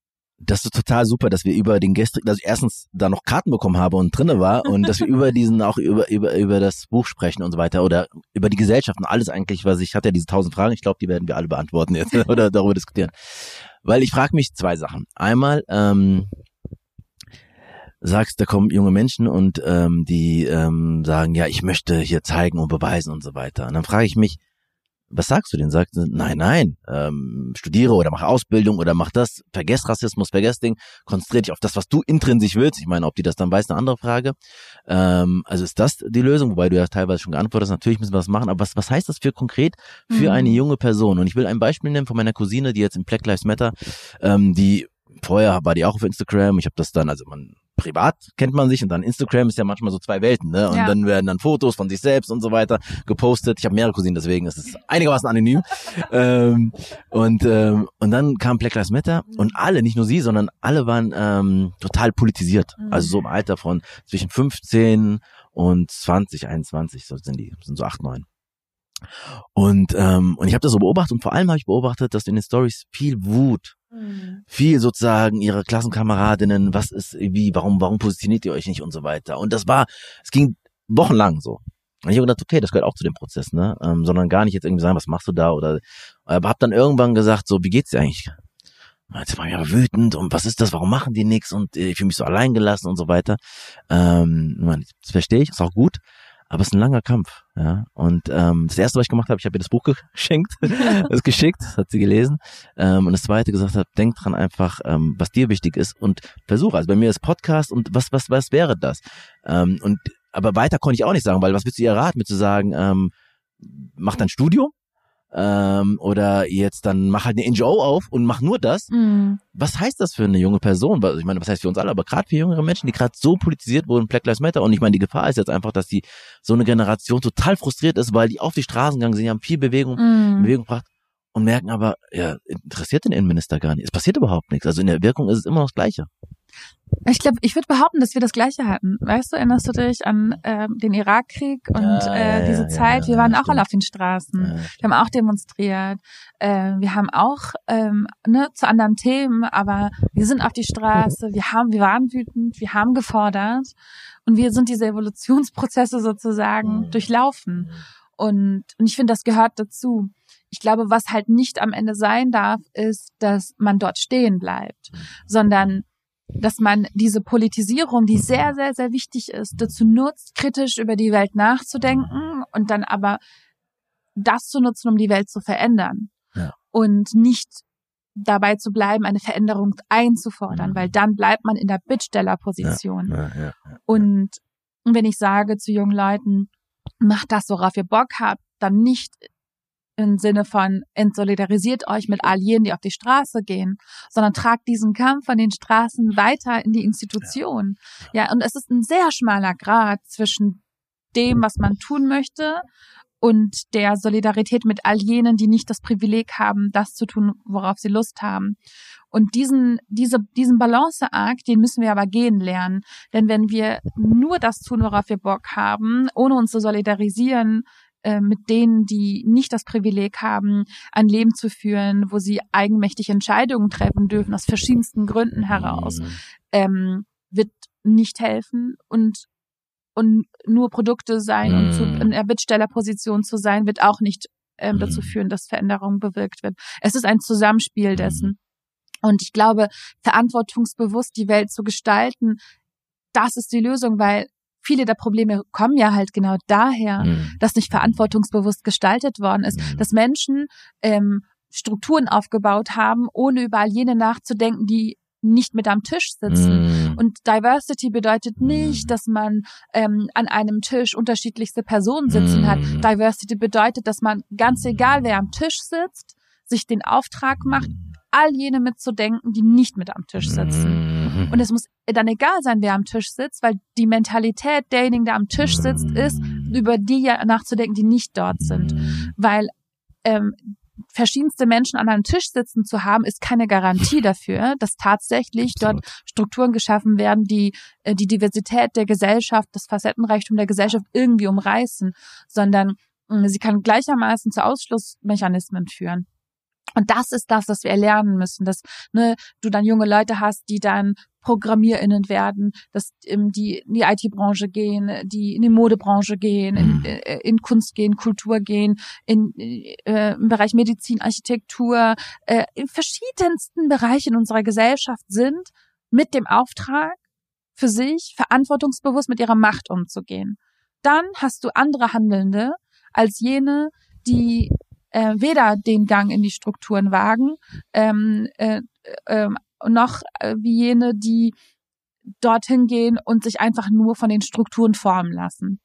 Das ist total super, dass wir über den gestrigen, dass ich erstens da noch Karten bekommen habe und drinne war und dass wir über diesen auch über über über das Buch sprechen und so weiter oder über die Gesellschaft und alles eigentlich, was ich hatte ja diese tausend Fragen. Ich glaube, die werden wir alle beantworten jetzt [LAUGHS] oder darüber diskutieren, weil ich frage mich zwei Sachen. Einmal ähm, sagst, da kommen junge Menschen und ähm, die ähm, sagen, ja, ich möchte hier zeigen und beweisen und so weiter. Und dann frage ich mich, was sagst du denen? Sagst du, nein, nein, ähm, studiere oder mach Ausbildung oder mach das, vergess Rassismus, vergess Ding, konzentriere dich auf das, was du intrinsisch willst. Ich meine, ob die das dann weiß, eine andere Frage. Ähm, also ist das die Lösung, wobei du ja teilweise schon geantwortet hast, natürlich müssen wir das machen, aber was, was heißt das für konkret für mhm. eine junge Person? Und ich will ein Beispiel nennen von meiner Cousine, die jetzt im Black Lives Matter, ähm, die vorher war die auch auf Instagram, ich habe das dann, also man privat kennt man sich und dann Instagram ist ja manchmal so zwei Welten, ne? Und ja. dann werden dann Fotos von sich selbst und so weiter gepostet. Ich habe mehrere Cousinen, deswegen ist es einigermaßen anonym. [LAUGHS] ähm, und ähm, und dann kam Black Lives Matter und alle, nicht nur sie, sondern alle waren ähm, total politisiert. Mhm. Also so im Alter von zwischen 15 und 20, 21, so sind die, sind so acht, neun. Und ähm, und ich habe das so beobachtet und vor allem habe ich beobachtet, dass in den Stories viel Wut Mhm. Viel sozusagen ihre Klassenkameradinnen, was ist, wie, warum, warum positioniert ihr euch nicht und so weiter. Und das war, es ging wochenlang so. Und ich habe gedacht, okay, das gehört auch zu dem Prozess, ne? Ähm, sondern gar nicht jetzt irgendwie sagen, was machst du da oder aber hab dann irgendwann gesagt, so, wie geht's dir eigentlich? Jetzt war ich aber wütend und was ist das, warum machen die nichts und ich fühle mich so allein gelassen und so weiter. Ähm, das verstehe ich, ist auch gut. Aber es ist ein langer Kampf, ja. Und ähm, das erste, was ich gemacht habe, ich habe ihr das Buch [LAUGHS] geschenkt, [LAUGHS] das geschickt, das hat sie gelesen. Ähm, und das zweite gesagt habe, denk dran einfach, ähm, was dir wichtig ist und versuche. Also bei mir ist Podcast und was, was, was wäre das? Ähm, und aber weiter konnte ich auch nicht sagen, weil was willst du ihr raten, mit zu sagen, ähm, mach dein Studium, ähm, oder jetzt dann mach halt eine NGO auf und mach nur das. Mhm. Was heißt das für eine junge Person? Ich meine, was heißt für uns alle, aber gerade für jüngere Menschen, die gerade so politisiert wurden, Black Lives Matter. Und ich meine, die Gefahr ist jetzt einfach, dass die so eine Generation total frustriert ist, weil die auf die Straßen gegangen sind, die haben viel Bewegung, mhm. Bewegung gebracht und merken aber, ja, interessiert den Innenminister gar nicht. Es passiert überhaupt nichts. Also in der Wirkung ist es immer noch das Gleiche. Ich glaube, ich würde behaupten, dass wir das Gleiche hatten. Weißt du, erinnerst du dich an äh, den Irakkrieg und ja, äh, diese ja, Zeit? Wir waren auch alle auf den Straßen. Wir haben auch demonstriert. Äh, wir haben auch ähm, ne, zu anderen Themen, aber wir sind auf die Straße. Wir haben, wir waren wütend. Wir haben gefordert und wir sind diese Evolutionsprozesse sozusagen mhm. durchlaufen. Und, und ich finde, das gehört dazu. Ich glaube, was halt nicht am Ende sein darf, ist, dass man dort stehen bleibt, sondern dass man diese Politisierung, die sehr, sehr, sehr wichtig ist, dazu nutzt, kritisch über die Welt nachzudenken und dann aber das zu nutzen, um die Welt zu verändern. Ja. Und nicht dabei zu bleiben, eine Veränderung einzufordern, mhm. weil dann bleibt man in der Bittstellerposition. Ja, ja, und wenn ich sage zu jungen Leuten, macht das, worauf ihr Bock habt, dann nicht im Sinne von entsolidarisiert euch mit all jenen, die auf die Straße gehen, sondern tragt diesen Kampf von den Straßen weiter in die Institution. Ja. ja, und es ist ein sehr schmaler Grad zwischen dem, was man tun möchte und der Solidarität mit all jenen, die nicht das Privileg haben, das zu tun, worauf sie Lust haben. Und diesen, diese, diesen Balanceakt, den müssen wir aber gehen lernen. Denn wenn wir nur das tun, worauf wir Bock haben, ohne uns zu solidarisieren, äh, mit denen, die nicht das Privileg haben, ein Leben zu führen, wo sie eigenmächtig Entscheidungen treffen dürfen, aus verschiedensten Gründen heraus, mhm. ähm, wird nicht helfen und und nur Produkte sein mm. und zu, mhm. in der Bittstellerposition zu sein, wird auch nicht ähm, dazu mhm. führen, dass Veränderung bewirkt wird. Es ist ein Zusammenspiel mhm. dessen. Und ich glaube, verantwortungsbewusst die Welt zu gestalten, das ist die Lösung, weil viele der Probleme kommen ja halt genau daher, mhm. dass nicht verantwortungsbewusst gestaltet worden ist, mhm. dass Menschen ähm, Strukturen aufgebaut haben, ohne über all jene nachzudenken, die nicht mit am Tisch sitzen. Mm. Und Diversity bedeutet nicht, dass man ähm, an einem Tisch unterschiedlichste Personen sitzen mm. hat. Diversity bedeutet, dass man ganz egal, wer am Tisch sitzt, sich den Auftrag macht, all jene mitzudenken, die nicht mit am Tisch sitzen. Mhm. Und es muss dann egal sein, wer am Tisch sitzt, weil die Mentalität derjenigen, der am Tisch sitzt, ist, über die ja nachzudenken, die nicht dort sind. Weil ähm, verschiedenste Menschen an einem Tisch sitzen zu haben, ist keine Garantie [LAUGHS] dafür, dass tatsächlich Absolut. dort Strukturen geschaffen werden, die äh, die Diversität der Gesellschaft, das Facettenreichtum der Gesellschaft irgendwie umreißen, sondern sie kann gleichermaßen zu Ausschlussmechanismen führen. Und das ist das, was wir erlernen müssen, dass ne, du dann junge Leute hast, die dann ProgrammierInnen werden, dass ähm, die in die IT-Branche gehen, die in die Modebranche gehen, in, mhm. äh, in Kunst gehen, Kultur gehen, in, äh, im Bereich Medizin, Architektur, äh, in verschiedensten Bereichen unserer Gesellschaft sind, mit dem Auftrag für sich verantwortungsbewusst mit ihrer Macht umzugehen. Dann hast du andere Handelnde als jene, die äh, weder den Gang in die Strukturen wagen, ähm, äh, äh, noch äh, wie jene, die dorthin gehen und sich einfach nur von den Strukturen formen lassen.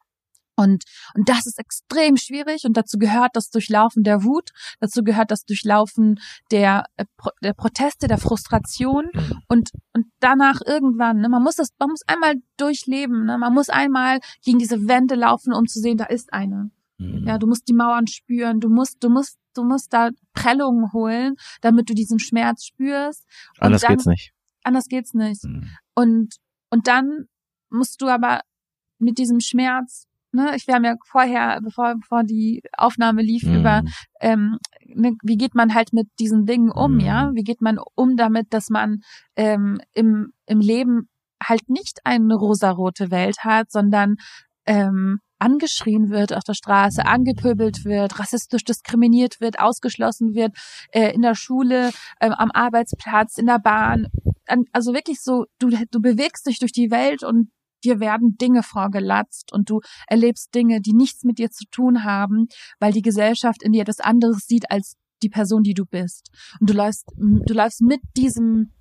Und, und das ist extrem schwierig und dazu gehört das Durchlaufen der Wut, dazu gehört das Durchlaufen der, äh, der Proteste, der Frustration und, und danach irgendwann, ne, man muss das, man muss einmal durchleben, ne, man muss einmal gegen diese Wände laufen, um zu sehen, da ist eine. Mhm. Ja, du musst die Mauern spüren, du musst, du musst, du musst da Prellungen holen, damit du diesen Schmerz spürst. Und anders dann, geht's nicht. Anders geht's nicht. Mhm. Und, und dann musst du aber mit diesem Schmerz, ne, ich, wir haben ja vorher, bevor, bevor die Aufnahme lief, mhm. über, ähm, ne, wie geht man halt mit diesen Dingen um, mhm. ja? Wie geht man um damit, dass man ähm, im, im Leben halt nicht eine rosarote Welt hat, sondern ähm, angeschrien wird auf der Straße, angepöbelt wird, rassistisch diskriminiert wird, ausgeschlossen wird, äh, in der Schule, äh, am Arbeitsplatz, in der Bahn. Also wirklich so, du, du bewegst dich durch die Welt und dir werden Dinge vorgelatzt und du erlebst Dinge, die nichts mit dir zu tun haben, weil die Gesellschaft in dir etwas anderes sieht als die Person, die du bist. Und du läufst, du läufst mit diesem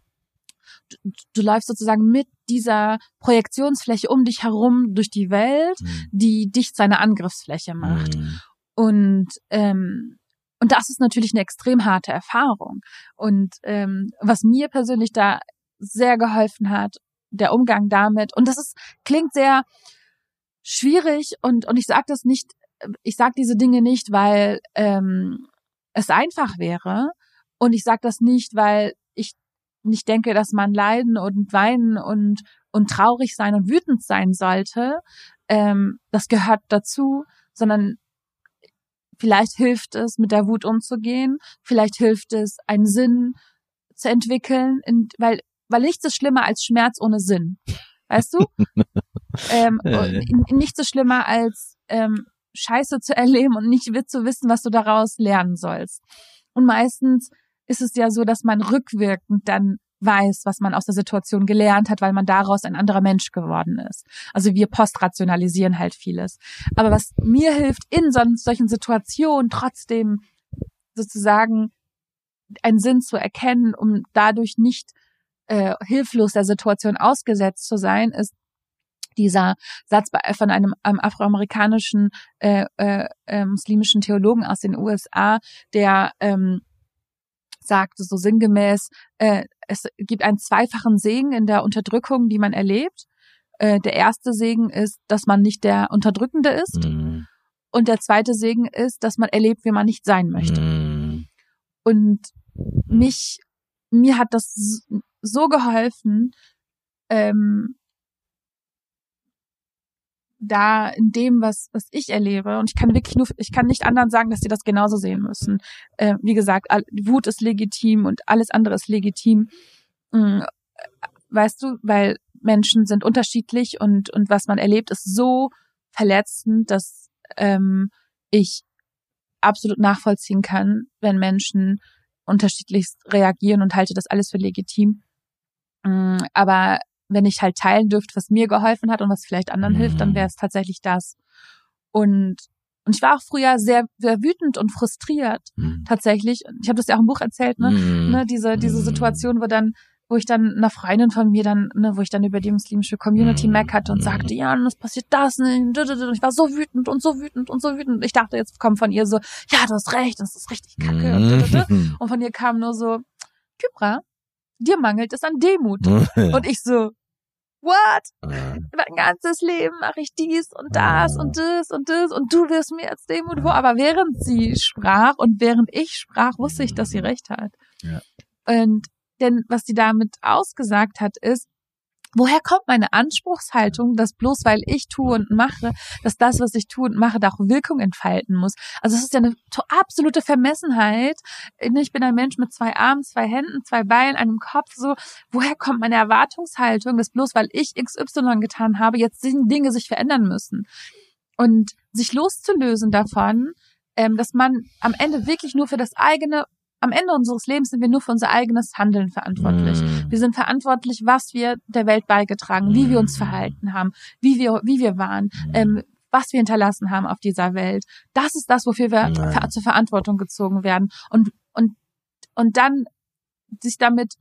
du, du läufst sozusagen mit dieser Projektionsfläche um dich herum durch die Welt, mhm. die dich zu einer Angriffsfläche macht. Mhm. Und ähm, und das ist natürlich eine extrem harte Erfahrung. Und ähm, was mir persönlich da sehr geholfen hat, der Umgang damit. Und das ist klingt sehr schwierig und und ich sage das nicht, ich sage diese Dinge nicht, weil ähm, es einfach wäre. Und ich sage das nicht, weil ich nicht denke, dass man leiden und weinen und, und traurig sein und wütend sein sollte. Ähm, das gehört dazu, sondern vielleicht hilft es, mit der Wut umzugehen. Vielleicht hilft es, einen Sinn zu entwickeln, in, weil, weil nichts ist schlimmer als Schmerz ohne Sinn. Weißt du? [LAUGHS] ähm, nichts ist schlimmer als ähm, Scheiße zu erleben und nicht zu wissen, was du daraus lernen sollst. Und meistens ist es ja so, dass man rückwirkend dann weiß, was man aus der Situation gelernt hat, weil man daraus ein anderer Mensch geworden ist. Also wir postrationalisieren halt vieles. Aber was mir hilft, in so, solchen Situationen trotzdem sozusagen einen Sinn zu erkennen, um dadurch nicht äh, hilflos der Situation ausgesetzt zu sein, ist dieser Satz von einem, einem afroamerikanischen äh, äh, äh, muslimischen Theologen aus den USA, der ähm, sagte so sinngemäß, äh, es gibt einen zweifachen Segen in der Unterdrückung, die man erlebt. Äh, der erste Segen ist, dass man nicht der Unterdrückende ist. Mhm. Und der zweite Segen ist, dass man erlebt, wie man nicht sein möchte. Mhm. Und mich, mir hat das so geholfen, ähm, da in dem, was, was ich erlebe, und ich kann wirklich nur, ich kann nicht anderen sagen, dass sie das genauso sehen müssen. Äh, wie gesagt, Wut ist legitim und alles andere ist legitim. Mhm. Weißt du, weil Menschen sind unterschiedlich und, und was man erlebt, ist so verletzend, dass ähm, ich absolut nachvollziehen kann, wenn Menschen unterschiedlich reagieren und halte das alles für legitim. Mm, aber wenn ich halt teilen dürfte, was mir geholfen hat und was vielleicht anderen mhm. hilft, dann wäre es tatsächlich das. Und und ich war auch früher sehr, sehr wütend und frustriert, mhm. tatsächlich. Ich habe das ja auch im Buch erzählt, ne? Mhm. ne diese, diese mhm. Situation, wo dann, wo ich dann einer Freundin von mir dann, ne, wo ich dann über die muslimische Community mhm. meckerte und sagte, ja, und es passiert das, ne? und ich war so wütend und so wütend und so wütend. Ich dachte, jetzt kommt von ihr so, ja, du hast recht, das ist richtig kacke. Und, und von ihr kam nur so, Kybra, dir mangelt es an Demut. [LAUGHS] und ich so, what? Mein ganzes Leben mache ich dies und das und das und das und du wirst mir jetzt Demut vor. Aber während sie sprach und während ich sprach, wusste ich, dass sie recht hat. Ja. Und denn was sie damit ausgesagt hat, ist, Woher kommt meine Anspruchshaltung, dass bloß weil ich tue und mache, dass das, was ich tue und mache, da auch Wirkung entfalten muss? Also es ist ja eine absolute Vermessenheit. Ich bin ein Mensch mit zwei Armen, zwei Händen, zwei Beinen, einem Kopf. So, woher kommt meine Erwartungshaltung, dass bloß weil ich XY getan habe, jetzt Dinge sich verändern müssen? Und sich loszulösen davon, ähm, dass man am Ende wirklich nur für das eigene am Ende unseres Lebens sind wir nur für unser eigenes Handeln verantwortlich. Mm. Wir sind verantwortlich, was wir der Welt beigetragen, wie wir uns mm. verhalten haben, wie wir, wie wir waren, mm. ähm, was wir hinterlassen haben auf dieser Welt. Das ist das, wofür wir ver zur Verantwortung gezogen werden. Und, und, und dann sich damit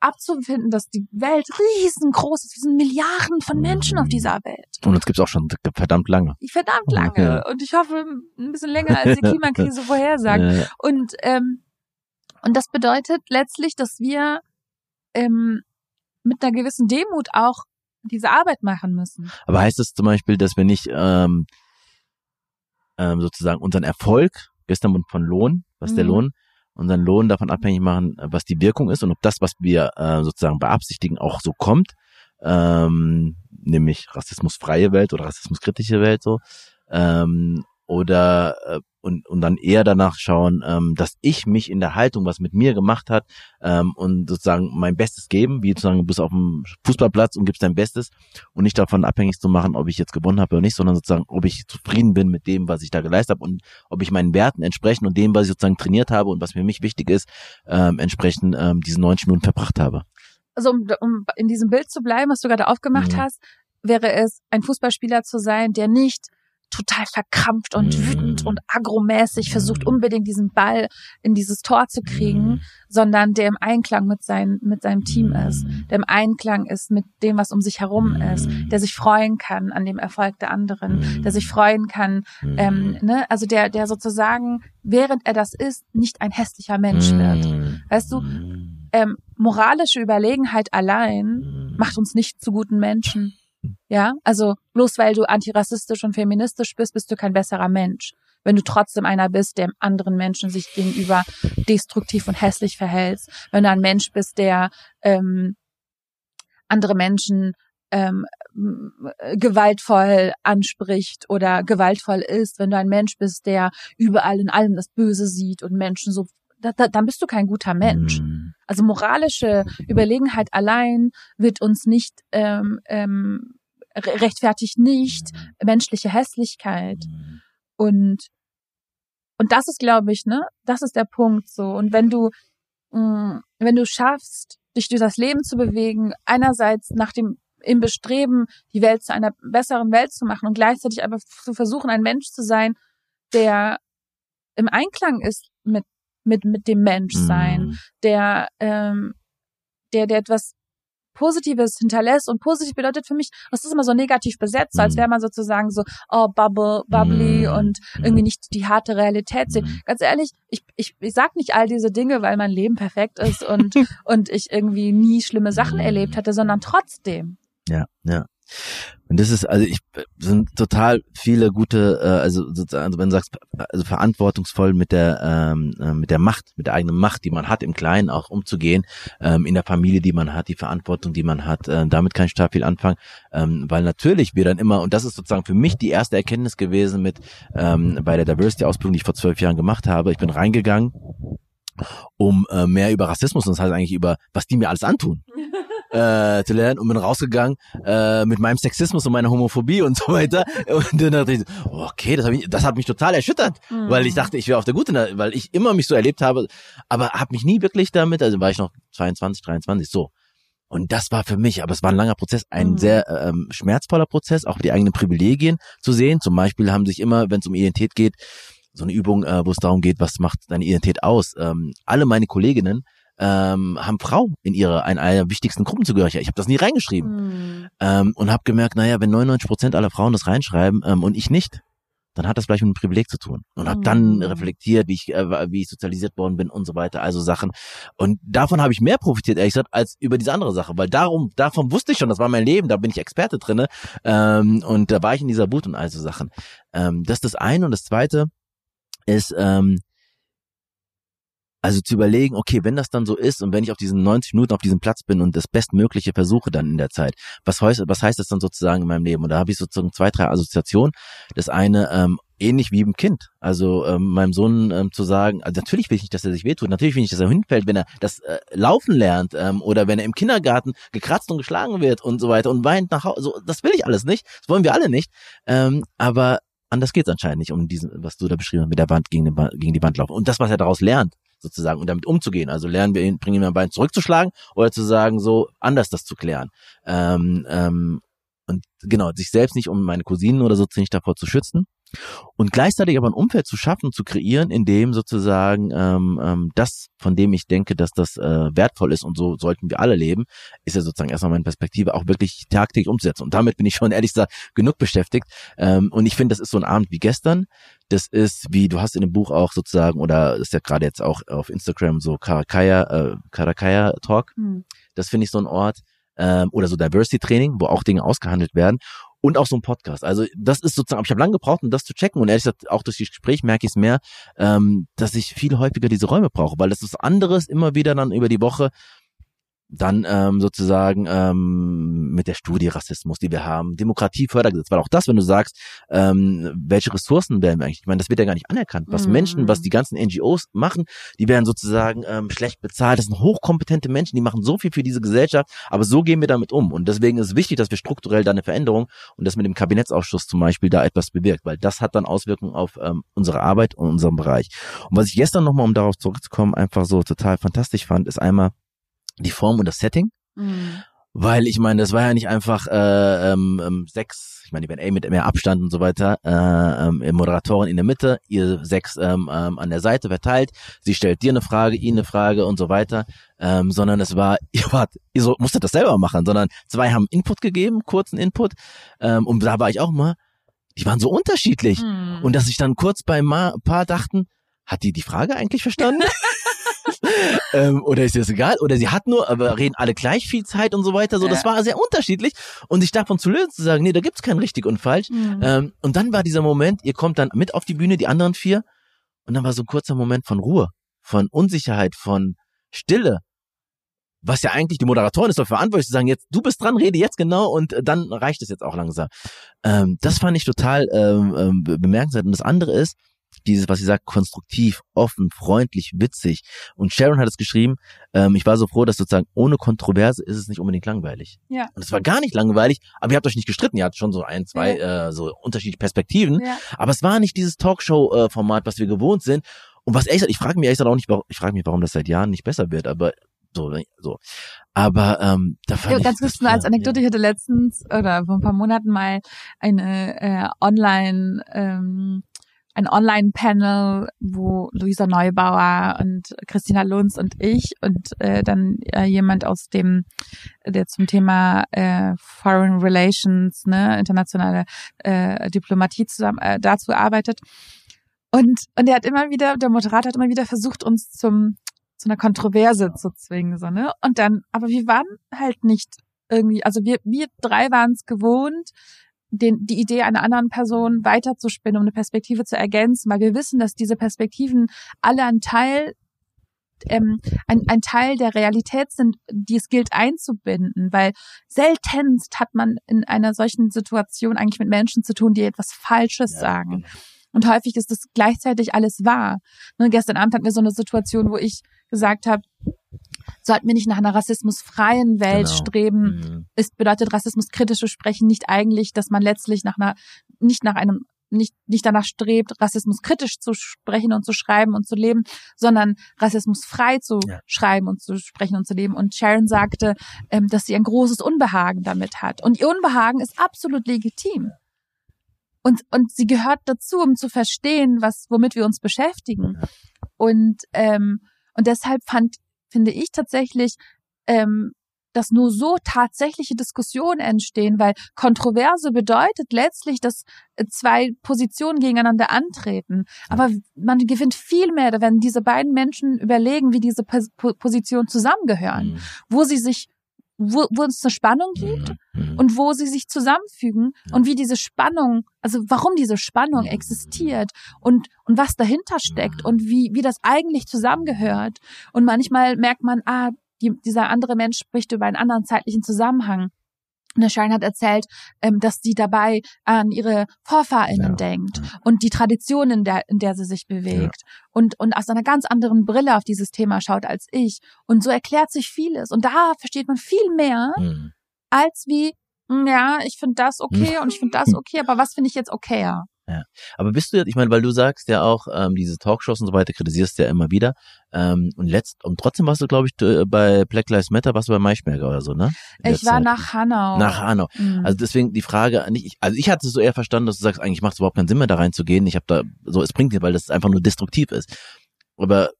abzufinden, dass die Welt riesengroß ist. Wir sind Milliarden von Menschen auf dieser Welt. Und das gibt's auch schon verdammt lange. Verdammt lange. Ja. Und ich hoffe, ein bisschen länger als die [LAUGHS] Klimakrise vorhersagt. Ja. Und ähm, und das bedeutet letztlich, dass wir ähm, mit einer gewissen Demut auch diese Arbeit machen müssen. Aber heißt das zum Beispiel, dass wir nicht ähm, ähm, sozusagen unseren Erfolg, gestern von Lohn, was mhm. der Lohn, unseren Lohn davon abhängig machen, was die Wirkung ist und ob das, was wir äh, sozusagen beabsichtigen, auch so kommt, ähm, nämlich rassismusfreie Welt oder rassismuskritische Welt so, ähm, oder äh, und, und dann eher danach schauen, ähm, dass ich mich in der Haltung, was mit mir gemacht hat, ähm, und sozusagen mein Bestes geben, wie sozusagen du bist auf dem Fußballplatz und gibst dein Bestes und nicht davon abhängig zu machen, ob ich jetzt gewonnen habe oder nicht, sondern sozusagen, ob ich zufrieden bin mit dem, was ich da geleistet habe und ob ich meinen Werten entsprechend und dem, was ich sozusagen trainiert habe und was für mich wichtig ist, ähm, entsprechend ähm, diese 90 Minuten verbracht habe. Also um, um in diesem Bild zu bleiben, was du gerade aufgemacht mhm. hast, wäre es, ein Fußballspieler zu sein, der nicht total verkrampft und mhm. wütend und agromäßig versucht unbedingt diesen Ball in dieses Tor zu kriegen, mhm. sondern der im Einklang mit, sein, mit seinem Team ist, der im Einklang ist mit dem, was um sich herum ist, der sich freuen kann an dem Erfolg der anderen, der sich freuen kann, ähm, ne? also der, der sozusagen, während er das ist, nicht ein hässlicher Mensch wird. Weißt du, ähm, moralische Überlegenheit allein macht uns nicht zu guten Menschen. Ja, also bloß weil du antirassistisch und feministisch bist, bist du kein besserer Mensch. Wenn du trotzdem einer bist, der anderen Menschen sich gegenüber destruktiv und hässlich verhältst, wenn du ein Mensch bist, der ähm, andere Menschen ähm, gewaltvoll anspricht oder gewaltvoll ist, wenn du ein Mensch bist, der überall in allem das Böse sieht und Menschen so da, da, dann bist du kein guter Mensch. Mhm. Also moralische Überlegenheit allein wird uns nicht ähm, ähm, rechtfertigt nicht menschliche Hässlichkeit. Und und das ist, glaube ich, ne, das ist der Punkt so. Und wenn du mh, wenn du schaffst, dich durch das Leben zu bewegen, einerseits nach dem im Bestreben, die Welt zu einer besseren Welt zu machen und gleichzeitig aber zu versuchen, ein Mensch zu sein, der im Einklang ist mit mit, mit dem Menschsein, mhm. der, ähm, der, der etwas Positives hinterlässt und positiv bedeutet für mich, das ist immer so negativ besetzt, als mhm. wäre man sozusagen so, oh, bubble, bubbly mm. und irgendwie nicht die harte Realität sehen. Mm. Ganz ehrlich, ich, ich, ich sag nicht all diese Dinge, weil mein Leben perfekt ist und, [LAUGHS] und ich irgendwie nie schlimme Sachen erlebt hatte, sondern trotzdem. Ja, ja. Und das ist, also ich sind total viele gute, äh, also sozusagen, also wenn du sagst, also verantwortungsvoll mit der ähm, äh, mit der Macht, mit der eigenen Macht, die man hat im Kleinen auch umzugehen, ähm, in der Familie, die man hat, die Verantwortung, die man hat, äh, damit kann ich total viel anfangen, ähm, weil natürlich wir dann immer und das ist sozusagen für mich die erste Erkenntnis gewesen mit ähm, bei der Diversity Ausbildung, die ich vor zwölf Jahren gemacht habe. Ich bin reingegangen um äh, mehr über Rassismus, und das heißt eigentlich über, was die mir alles antun. Äh, zu lernen und bin rausgegangen äh, mit meinem Sexismus und meiner Homophobie und so weiter. Und dann dachte ich, okay, das, ich, das hat mich total erschüttert, mhm. weil ich dachte, ich wäre auf der guten, weil ich immer mich so erlebt habe, aber habe mich nie wirklich damit, also war ich noch 22, 23, so. Und das war für mich, aber es war ein langer Prozess, ein mhm. sehr ähm, schmerzvoller Prozess, auch die eigenen Privilegien zu sehen. Zum Beispiel haben sich immer, wenn es um Identität geht, so eine Übung, äh, wo es darum geht, was macht deine Identität aus. Ähm, alle meine Kolleginnen ähm, haben Frau in ihrer in einer wichtigsten Gruppenzugehörigkeit. Ich habe das nie reingeschrieben mhm. ähm, und habe gemerkt, naja, wenn 99 Prozent aller Frauen das reinschreiben ähm, und ich nicht, dann hat das vielleicht mit einem Privileg zu tun. Und habe dann hm. reflektiert, wie ich, äh, wie ich sozialisiert worden bin und so weiter, also Sachen. Und davon habe ich mehr profitiert, ehrlich gesagt, als über diese andere Sache. Weil darum, davon wusste ich schon, das war mein Leben, da bin ich Experte drinne. Ähm, und da war ich in dieser Boot und also Sachen. Ähm, das ist das eine. Und das zweite ist, ähm, also zu überlegen, okay, wenn das dann so ist und wenn ich auf diesen 90 Minuten auf diesem Platz bin und das Bestmögliche versuche dann in der Zeit, was heißt, was heißt das dann sozusagen in meinem Leben? Und da habe ich sozusagen zwei, drei Assoziationen. Das eine, ähm, ähnlich wie im Kind. Also ähm, meinem Sohn ähm, zu sagen, also natürlich will ich nicht, dass er sich wehtut, natürlich will ich nicht, dass er hinfällt, wenn er das äh, Laufen lernt ähm, oder wenn er im Kindergarten gekratzt und geschlagen wird und so weiter und weint nach Hause. So, das will ich alles nicht, das wollen wir alle nicht. Ähm, aber anders geht es anscheinend nicht, um diesen, was du da beschrieben hast, mit der Wand gegen, den, gegen die Wand laufen. Und das, was er daraus lernt, sozusagen und damit umzugehen. Also lernen wir ihn, bringen ihn ein Bein zurückzuschlagen oder zu sagen, so anders das zu klären. Ähm, ähm, und genau, sich selbst nicht um meine Cousinen oder so nicht davor zu schützen und gleichzeitig aber ein Umfeld zu schaffen, zu kreieren, in dem sozusagen ähm, ähm, das, von dem ich denke, dass das äh, wertvoll ist und so sollten wir alle leben, ist ja sozusagen erstmal meine Perspektive, auch wirklich tagtäglich umzusetzen. Und damit bin ich schon [LAUGHS] ehrlich gesagt genug beschäftigt. Ähm, und ich finde, das ist so ein Abend wie gestern. Das ist, wie du hast in dem Buch auch sozusagen, oder ist ja gerade jetzt auch auf Instagram so Karakaya, äh, Karakaya Talk. Mhm. Das finde ich so ein Ort, ähm, oder so Diversity Training, wo auch Dinge ausgehandelt werden und auch so ein Podcast. Also das ist sozusagen, ich habe lange gebraucht, um das zu checken und ehrlich gesagt, auch durch die Gespräch merke ich es mehr, ähm, dass ich viel häufiger diese Räume brauche, weil das ist anderes immer wieder dann über die Woche dann ähm, sozusagen ähm, mit der Studie Rassismus, die wir haben, Demokratiefördergesetz, weil auch das, wenn du sagst, ähm, welche Ressourcen werden wir eigentlich, ich meine, das wird ja gar nicht anerkannt. Was mhm. Menschen, was die ganzen NGOs machen, die werden sozusagen ähm, schlecht bezahlt. Das sind hochkompetente Menschen, die machen so viel für diese Gesellschaft, aber so gehen wir damit um. Und deswegen ist es wichtig, dass wir strukturell da eine Veränderung und das mit dem Kabinettsausschuss zum Beispiel da etwas bewirkt, weil das hat dann Auswirkungen auf ähm, unsere Arbeit und unseren Bereich. Und was ich gestern nochmal, um darauf zurückzukommen, einfach so total fantastisch fand, ist einmal, die Form und das Setting. Mhm. Weil ich meine, das war ja nicht einfach äh, ähm, ähm sechs, ich meine, die werden eh mit mehr Abstand und so weiter, äh, ähm, Moderatorin in der Mitte, ihr sechs ähm, ähm, an der Seite verteilt. Sie stellt dir eine Frage, ihn eine Frage und so weiter, ähm, sondern es war, [LAUGHS] ihr wart, ihr so, musstet das selber machen, sondern zwei haben Input gegeben, kurzen Input, ähm, und da war ich auch mal, die waren so unterschiedlich mhm. und dass ich dann kurz bei ein paar dachten, hat die die Frage eigentlich verstanden? [LAUGHS] [LAUGHS] ähm, oder ist das egal? Oder sie hat nur, aber reden alle gleich viel Zeit und so weiter. So, ja. das war sehr unterschiedlich. Und sich davon zu lösen, zu sagen, nee, da gibt's kein richtig und falsch. Mhm. Ähm, und dann war dieser Moment, ihr kommt dann mit auf die Bühne, die anderen vier, und dann war so ein kurzer Moment von Ruhe, von Unsicherheit, von Stille. Was ja eigentlich die Moderatorin ist dafür verantwortlich zu sagen, jetzt du bist dran, rede jetzt genau und dann reicht es jetzt auch langsam. Ähm, das fand ich total ähm, ähm bemerkenswert. Und das andere ist, dieses, was sie sagt, konstruktiv, offen, freundlich, witzig. Und Sharon hat es geschrieben, ähm, ich war so froh, dass sozusagen ohne Kontroverse ist es nicht unbedingt langweilig. Ja. Und es war gar nicht langweilig, aber ihr habt euch nicht gestritten, ihr hattet schon so ein, zwei ja. äh, so unterschiedliche Perspektiven. Ja. Aber es war nicht dieses Talkshow-Format, was wir gewohnt sind. Und was echt, ich frage mich echt auch nicht, ich frage mich, warum das seit Jahren nicht besser wird, aber so, ne, so. Aber ähm, da fand ja, ich ganz kurz nur als Anekdote, ja. ich hatte letztens oder vor ein paar Monaten mal eine äh, Online ähm, ein Online-Panel, wo Luisa Neubauer und Christina Lunz und ich und äh, dann äh, jemand aus dem, der zum Thema äh, Foreign Relations, ne, internationale äh, Diplomatie zusammen äh, dazu arbeitet. Und, und er hat immer wieder, der Moderator hat immer wieder versucht, uns zum zu einer Kontroverse zu zwingen, so, ne? Und dann, aber wir waren halt nicht irgendwie, also wir, wir drei waren es gewohnt, den, die Idee einer anderen Person weiterzuspinnen, um eine Perspektive zu ergänzen, weil wir wissen, dass diese Perspektiven alle ein Teil ähm, ein, ein Teil der Realität sind, die es gilt einzubinden, weil seltenst hat man in einer solchen Situation eigentlich mit Menschen zu tun, die etwas Falsches ja, sagen. Und häufig ist das gleichzeitig alles wahr. Und gestern Abend hatten wir so eine Situation, wo ich gesagt habe, sollten wir nicht nach einer rassismusfreien Welt genau. streben. Mhm. Es bedeutet rassismuskritisches Sprechen nicht eigentlich, dass man letztlich nach einer, nicht nach einem nicht, nicht danach strebt, rassismuskritisch zu sprechen und zu schreiben und zu leben, sondern rassismusfrei zu ja. schreiben und zu sprechen und zu leben. Und Sharon sagte, ähm, dass sie ein großes Unbehagen damit hat. Und ihr Unbehagen ist absolut legitim. Und, und sie gehört dazu, um zu verstehen, was, womit wir uns beschäftigen. Und, ähm, und deshalb fand finde ich tatsächlich, ähm, dass nur so tatsächliche Diskussionen entstehen, weil Kontroverse bedeutet letztlich, dass äh, zwei Positionen gegeneinander antreten. Aber man gewinnt viel mehr, wenn diese beiden Menschen überlegen, wie diese Positionen zusammengehören, mhm. wo sie sich wo, wo es eine Spannung gibt mhm. mhm. und wo sie sich zusammenfügen und wie diese Spannung, also warum diese Spannung existiert und, und was dahinter steckt und wie, wie das eigentlich zusammengehört. Und manchmal merkt man, ah, die, dieser andere Mensch spricht über einen anderen zeitlichen Zusammenhang. Und Sharon hat erzählt, ähm, dass sie dabei an ihre VorfahrInnen ja. denkt und die Tradition, in der, in der sie sich bewegt ja. und, und aus einer ganz anderen Brille auf dieses Thema schaut als ich. Und so erklärt sich vieles. Und da versteht man viel mehr, mhm. als wie, hm, ja, ich finde das okay [LAUGHS] und ich finde das okay, aber was finde ich jetzt okayer? Ja. Aber bist du jetzt, ich meine, weil du sagst ja auch, ähm, diese Talkshows und so weiter kritisierst ja immer wieder. Ähm, und letzt, und trotzdem warst du, glaube ich, bei Black Lives Matter, warst du bei Maischberger oder so, ne? Ich war Zeit. nach Hanau. Nach Hanau. Mhm. Also deswegen die Frage, nicht, also ich hatte es so eher verstanden, dass du sagst, eigentlich macht es überhaupt keinen Sinn mehr da reinzugehen. Ich habe da, so, es bringt dir, weil das einfach nur destruktiv ist. Aber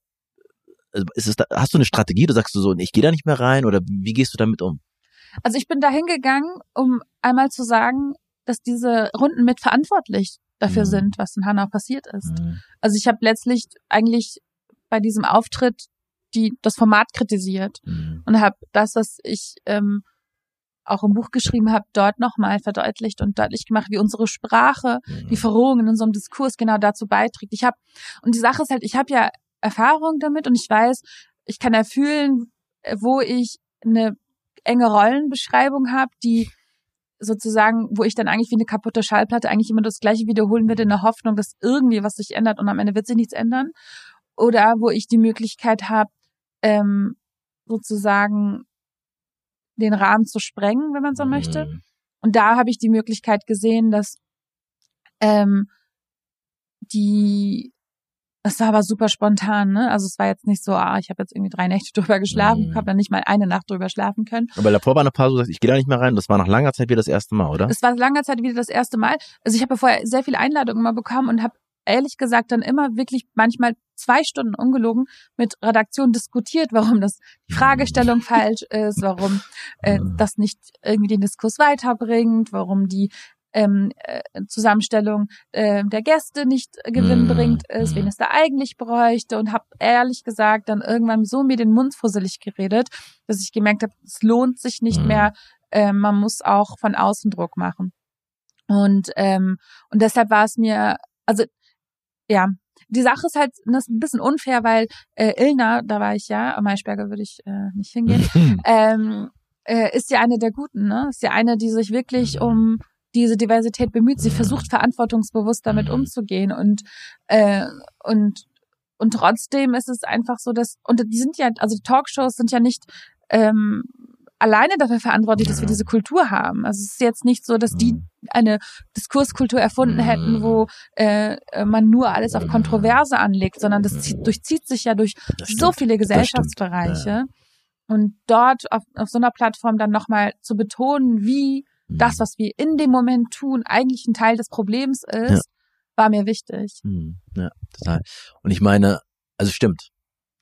also ist es da, hast du eine Strategie, du sagst du so, ich gehe da nicht mehr rein oder wie gehst du damit um? Also ich bin da hingegangen, um einmal zu sagen, dass diese Runden mitverantwortlich dafür mhm. sind, was in Hanau passiert ist. Mhm. Also ich habe letztlich eigentlich bei diesem Auftritt die das Format kritisiert mhm. und habe das, was ich ähm, auch im Buch geschrieben habe, dort nochmal verdeutlicht und deutlich gemacht, wie unsere Sprache, mhm. die Verrohung in unserem Diskurs genau dazu beiträgt. Ich habe und die Sache ist halt, ich habe ja Erfahrung damit und ich weiß, ich kann ja fühlen, wo ich eine enge Rollenbeschreibung habe, die sozusagen, wo ich dann eigentlich wie eine kaputte Schallplatte eigentlich immer das Gleiche wiederholen würde in der Hoffnung, dass irgendwie was sich ändert und am Ende wird sich nichts ändern. Oder wo ich die Möglichkeit habe, ähm, sozusagen den Rahmen zu sprengen, wenn man so mhm. möchte. Und da habe ich die Möglichkeit gesehen, dass ähm, die es war aber super spontan, ne? Also es war jetzt nicht so, ah, ich habe jetzt irgendwie drei Nächte [LAUGHS] drüber geschlafen, mhm. habe dann nicht mal eine Nacht drüber schlafen können. Aber davor war eine Pause, gesagt, ich gehe da nicht mehr rein. Das war nach langer Zeit wieder das erste Mal, oder? Es war langer Zeit wieder das erste Mal. Also ich habe vorher sehr viele Einladungen mal bekommen und habe ehrlich gesagt dann immer wirklich manchmal zwei Stunden ungelogen mit Redaktion diskutiert, warum das die Fragestellung falsch [LAUGHS] ist, warum äh, mhm. das nicht irgendwie den Diskurs weiterbringt, warum die ähm, äh, Zusammenstellung äh, der Gäste nicht gewinnbringend mm, ist, wen es da eigentlich bräuchte und habe ehrlich gesagt dann irgendwann so mir den Mund fusselig geredet, dass ich gemerkt habe, es lohnt sich nicht mm. mehr, äh, man muss auch von außen Druck machen. Und ähm, und deshalb war es mir, also ja, die Sache ist halt das ist ein bisschen unfair, weil äh, Ilna, da war ich ja, Maischberger würde ich äh, nicht hingehen, [LAUGHS] ähm, äh, ist ja eine der Guten, ne? Ist ja eine, die sich wirklich um diese Diversität bemüht. Sie versucht verantwortungsbewusst damit mhm. umzugehen und äh, und und trotzdem ist es einfach so, dass und die sind ja also die Talkshows sind ja nicht ähm, alleine dafür verantwortlich, dass wir diese Kultur haben. Also es ist jetzt nicht so, dass die mhm. eine Diskurskultur erfunden hätten, wo äh, man nur alles auf Kontroverse anlegt, sondern das zieht, durchzieht sich ja durch so viele Gesellschaftsbereiche. Und dort auf, auf so einer Plattform dann nochmal zu betonen, wie das, was wir in dem Moment tun, eigentlich ein Teil des Problems ist. war mir wichtig. Hm, ja, total. Und ich meine, also stimmt.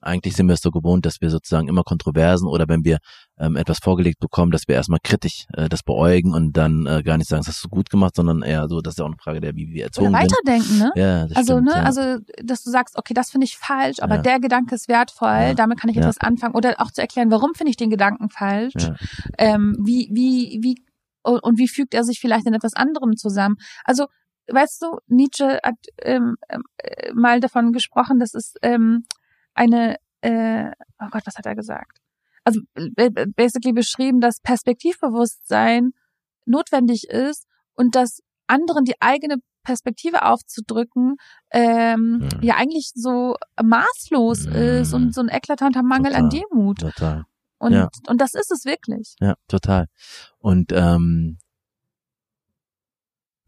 Eigentlich sind wir es so gewohnt, dass wir sozusagen immer Kontroversen oder wenn wir ähm, etwas vorgelegt bekommen, dass wir erstmal kritisch äh, das beäugen und dann äh, gar nicht sagen, das hast du gut gemacht, sondern eher so, das ist ja auch eine Frage der, wie wir erzogen oder weiterdenken, ne? Ja, das also, stimmt, ne, ja. also, dass du sagst, okay, das finde ich falsch, aber Ja. der Gedanke ist wertvoll, Ja. damit kann ich Ja. etwas anfangen. Oder auch zu erklären, warum finde ich den Gedanken falsch? Ja. Ähm, wie, wie, wie, und und wie fügt er sich vielleicht in etwas anderem zusammen? Also, weißt du, Nietzsche hat ähm, ähm, äh, mal davon gesprochen, dass es ähm, eine, äh, oh Gott, was hat er gesagt? Also äh, äh, basically beschrieben, dass Perspektivbewusstsein notwendig ist und dass anderen die eigene Perspektive aufzudrücken, ähm, Mhm. ja eigentlich so maßlos Mhm. ist und so ein eklatanter Mangel an Total. Demut. Total. Und, Ja. und das ist es wirklich. Ja, total. Und ähm,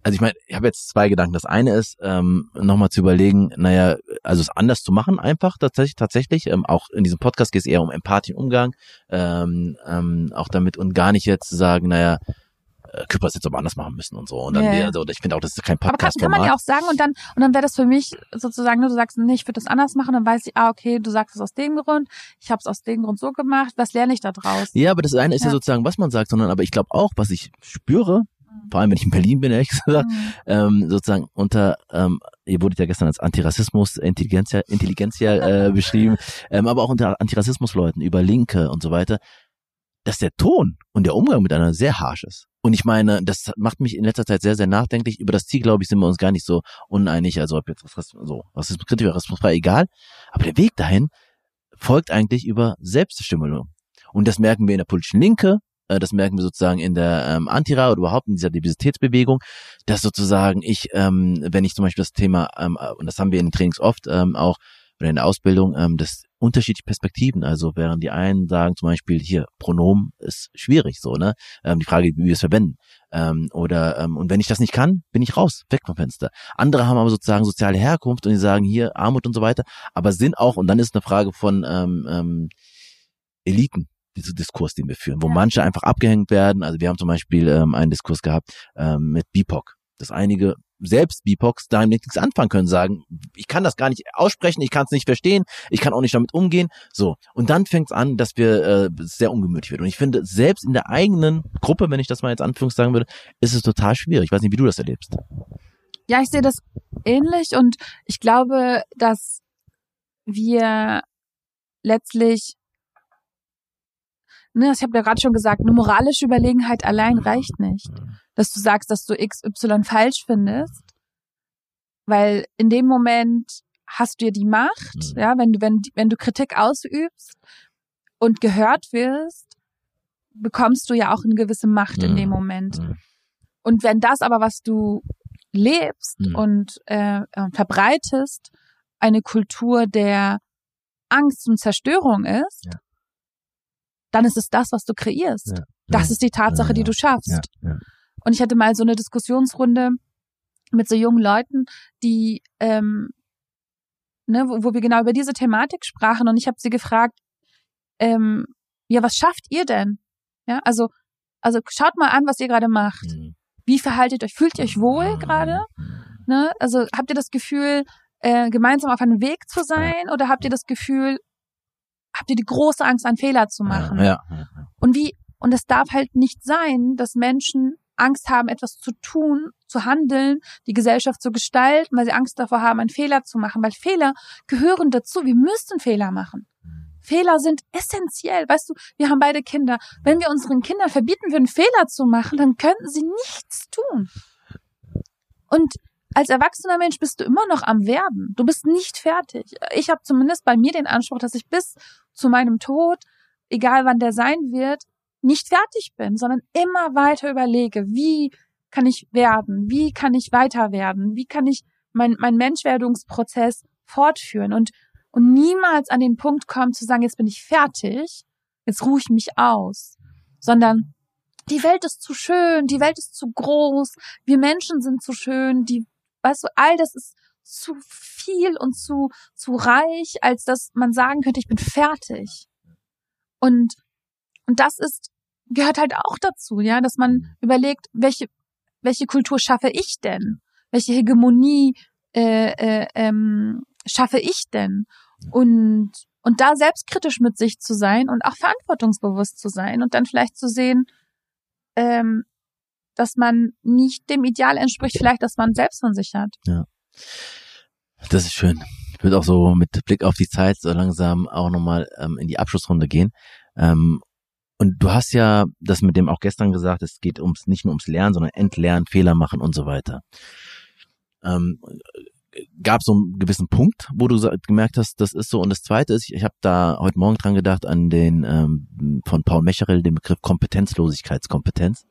also ich meine, ich habe jetzt zwei Gedanken. Das eine ist, ähm, nochmal zu überlegen, naja, also es anders zu machen, einfach tatsächlich, tatsächlich. Ähm, auch in diesem Podcast geht es eher um Empathie und Umgang, ähm, ähm, auch damit und gar nicht jetzt zu sagen, naja, äh, jetzt aber anders machen müssen und so. Und dann, yeah. also, ich finde auch, das ist kein Aber kann, podcast kann man ja auch sagen und dann und dann wäre das für mich sozusagen, du sagst, nee, ich würde das anders machen, dann weiß ich, ah, okay, du sagst es aus dem Grund, ich habe es aus dem Grund so gemacht, was lerne ich da draus? Ja, aber das eine ist ja, Ja. sozusagen, was man sagt, sondern aber ich glaube auch, was ich spüre, vor allem wenn ich in Berlin bin, ehrlich gesagt, Mhm. ähm, sozusagen unter, ähm, ihr wurdet ja gestern als Antirassismus, Intelligenzia, Intelligenzia äh, [LAUGHS] beschrieben, ähm, aber auch unter Antirassismusleuten über Linke und so weiter, dass der Ton und der Umgang miteinander sehr harsh ist. Und ich meine, das macht mich in letzter Zeit sehr, sehr nachdenklich. Über das Ziel, glaube ich, sind wir uns gar nicht so uneinig. Also ob jetzt so, Rassismus kritisch oder Rassismus frei, egal. Aber der Weg dahin folgt eigentlich über Selbstbestimmung. Und das merken wir in der politischen Linke, äh, das merken wir sozusagen in der ähm, Antira oder überhaupt in dieser Diversitätsbewegung, dass sozusagen ich, ähm, wenn ich zum Beispiel das Thema, ähm, äh, und das haben wir in den Trainings oft ähm, auch, oder in der Ausbildung, ähm, das unterschiedliche Perspektiven. Also während die einen sagen zum Beispiel hier Pronomen ist schwierig, so ne, ähm, die Frage, wie wir es verwenden. Ähm, oder ähm, und wenn ich das nicht kann, bin ich raus, weg vom Fenster. Andere haben aber sozusagen soziale Herkunft und die sagen hier Armut und so weiter, aber sind auch und dann ist eine Frage von ähm, ähm, Eliten dieser Diskurs, den wir führen, wo manche einfach abgehängt werden. Also wir haben zum Beispiel ähm, einen Diskurs gehabt ähm, mit BIPOC, dass einige selbst BIPOCs damit nichts anfangen können, sagen, ich kann das gar nicht aussprechen, ich kann es nicht verstehen, ich kann auch nicht damit umgehen. So, und dann fängt es an, dass wir äh, sehr ungemütlich wird. Und ich finde, selbst in der eigenen Gruppe, wenn ich das mal jetzt anführungs sagen würde, ist es total schwierig. Ich weiß nicht, wie du das erlebst. Ja, ich sehe das ähnlich und ich glaube, dass wir letztlich, ne, ich habe ja gerade schon gesagt, eine moralische Überlegenheit allein reicht nicht. Dass du sagst, dass du XY falsch findest, weil in dem Moment hast du ja die Macht, Mhm. ja, wenn du, wenn, wenn du Kritik ausübst und gehört wirst, bekommst du ja auch eine gewisse Macht in Mhm. dem Moment. Mhm. Und wenn das aber, was du lebst Mhm. und äh, äh, verbreitest, eine Kultur der Angst und Zerstörung ist, Ja. Dann ist es das, was du kreierst. Ja. Das ist die Tatsache, die du schaffst. Und ich hatte mal so eine Diskussionsrunde mit so jungen Leuten, die, ähm, ne, wo, wo wir genau über diese Thematik sprachen und ich habe sie gefragt, ähm, ja, was schafft ihr denn? Ja, also, also schaut mal an, was ihr gerade macht. Mhm. Wie verhaltet euch? Fühlt ihr euch wohl gerade? Ne? Also habt ihr das Gefühl, äh, gemeinsam auf einem Weg zu sein oder habt ihr das Gefühl, habt ihr die große Angst, einen Fehler zu machen? Ja, ja. Und wie, und es darf halt nicht sein, dass Menschen Angst haben, etwas zu tun, zu handeln, die Gesellschaft zu gestalten, weil sie Angst davor haben, einen Fehler zu machen, weil Fehler gehören dazu. Wir müssen Fehler machen. Fehler sind essentiell. Weißt du, wir haben beide Kinder. Wenn wir unseren Kindern verbieten würden, Fehler zu machen, dann könnten sie nichts tun. Und als erwachsener Mensch bist du immer noch am Werden. Du bist nicht fertig. Ich habe zumindest bei mir den Anspruch, dass ich bis zu meinem Tod, egal wann der sein wird, nicht fertig bin, sondern immer weiter überlege, wie kann ich werden? Wie kann ich weiter werden? Wie kann ich mein, mein Menschwerdungsprozess fortführen? Und, und niemals an den Punkt kommen zu sagen, jetzt bin ich fertig, jetzt ruhe ich mich aus, sondern die Welt ist zu schön, die Welt ist zu groß, wir Menschen sind zu schön, die, weißt du, all das ist zu viel und zu, zu reich, als dass man sagen könnte, ich bin fertig. Und, und das ist, gehört halt auch dazu, ja, dass man überlegt, welche, welche Kultur schaffe ich denn? Welche Hegemonie äh, äh, ähm, schaffe ich denn? Und und da selbstkritisch mit sich zu sein und auch verantwortungsbewusst zu sein und dann vielleicht zu sehen, ähm, dass man nicht dem Ideal entspricht, vielleicht, dass man selbst von sich hat. Ja. Das ist schön. Ich würde auch so mit Blick auf die Zeit so langsam auch nochmal ähm, in die Abschlussrunde gehen. Ähm, und du hast ja das mit dem auch gestern gesagt, es geht ums nicht nur ums Lernen, sondern Entlernen, Fehler machen und so weiter. Ähm, gab so einen gewissen Punkt, wo du gemerkt hast, das ist so. Und das Zweite ist, ich, ich habe da heute Morgen dran gedacht an den ähm, von Paul Mecherel den Begriff Kompetenzlosigkeitskompetenz.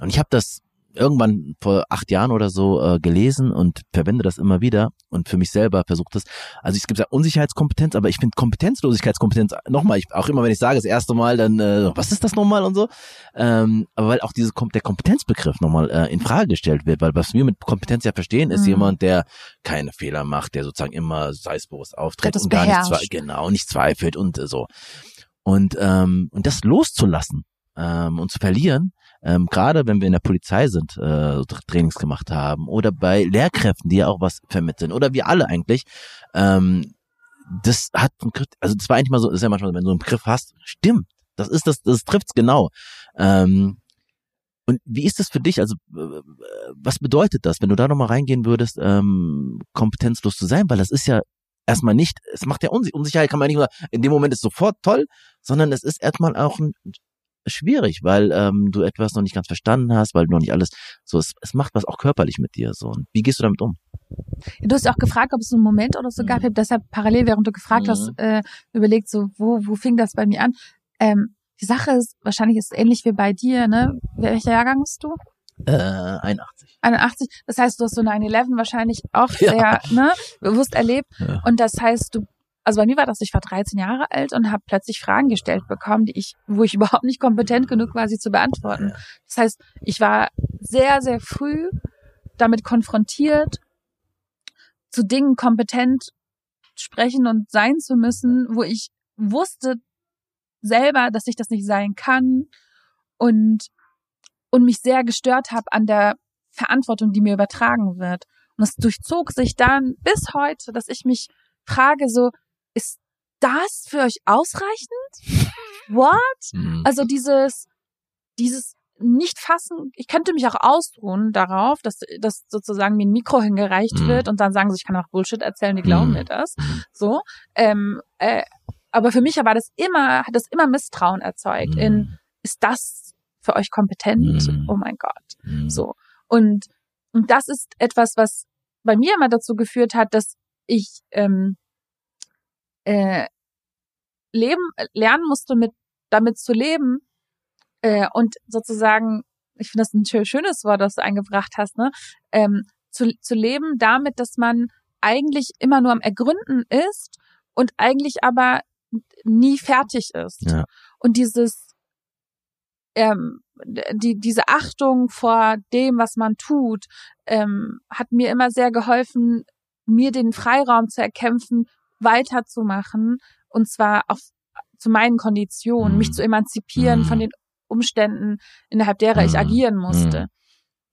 Und ich habe das irgendwann vor acht Jahren oder so äh, gelesen und verwende das immer wieder und für mich selber versucht das. Also es gibt ja Unsicherheitskompetenz, aber ich finde Kompetenzlosigkeitskompetenz nochmal, ich, auch immer wenn ich sage das erste Mal, dann äh, was ist das nochmal und so. Ähm, aber weil auch diese der Kompetenzbegriff nochmal äh, in Frage gestellt wird, weil was wir mit Kompetenz ja verstehen, ist mhm. jemand, der keine Fehler macht, der sozusagen immer selbstbewusst auftritt und gar nicht zweifelt, genau nicht zweifelt und äh, so. Und ähm, und das loszulassen ähm, und zu verlieren, ähm, gerade wenn wir in der Polizei sind, äh, Trainings gemacht haben oder bei Lehrkräften, die ja auch was vermitteln oder wir alle eigentlich, ähm, das hat, also das war eigentlich mal so, ist ja manchmal, wenn du einen Begriff hast, stimmt, das ist das, das trifft's genau. Ähm, und wie ist das für dich? Also, was bedeutet das, wenn du da nochmal reingehen würdest, ähm, kompetenzlos zu sein? Weil das ist ja erstmal nicht, es macht ja Unsicherheit, kann man nicht nur, in dem Moment ist sofort toll, sondern es ist erstmal auch ein schwierig, weil ähm, du etwas noch nicht ganz verstanden hast, weil du noch nicht alles so es, es macht was auch körperlich mit dir so. Und wie gehst du damit um? Du hast auch gefragt, ob es einen Moment oder so mhm. gab. Ich habe deshalb parallel, während du gefragt mhm. hast, äh, überlegt, so wo wo fing das bei mir an? Ähm, die Sache ist, wahrscheinlich ist ähnlich wie bei dir, ne? Welcher Jahrgang bist du? Äh, 81. 81. Das heißt, du hast so 9-11 wahrscheinlich auch [LAUGHS] ja. sehr ne, bewusst erlebt. Ja. Und das heißt, du also bei mir war das, ich war 13 Jahre alt und habe plötzlich Fragen gestellt bekommen, die ich, wo ich [LAUGHS] überhaupt nicht kompetent genug war, sie zu beantworten. Das heißt, ich war sehr, sehr früh damit konfrontiert, zu Dingen kompetent sprechen und sein zu müssen, wo ich wusste selber, dass ich das nicht sein kann und und mich sehr gestört habe an der Verantwortung, die mir übertragen wird. Und es durchzog sich dann bis heute, dass ich mich frage so, ist das für euch ausreichend? [LAUGHS] What? Mhm. Also dieses, dieses nicht fassen, ich könnte mich auch ausruhen darauf, dass, dass sozusagen mir ein Mikro hingereicht mhm. wird und dann sagen sie, ich kann auch Bullshit erzählen, die glauben mhm. mir das. Mhm. So. Ähm, äh, aber für mich war das immer, hat das immer Misstrauen erzeugt in, mhm. ist das für euch kompetent? Oh mein Gott. So. Und, und das ist etwas, was bei mir immer dazu geführt hat, dass ich ähm, äh, leben, lernen musste, mit damit zu leben äh, und sozusagen, ich finde das ein schönes Wort, das du eingebracht hast, ne, ähm, zu, zu leben damit, dass man eigentlich immer nur am Ergründen ist und eigentlich aber nie fertig ist. Ja. Und dieses ähm, die, diese Achtung vor dem, was man tut, ähm, hat mir immer sehr geholfen, mir den Freiraum zu erkämpfen, weiterzumachen und zwar auf zu meinen Konditionen, mhm. mich zu emanzipieren mhm. von den Umständen, innerhalb derer mhm. ich agieren musste. Mhm.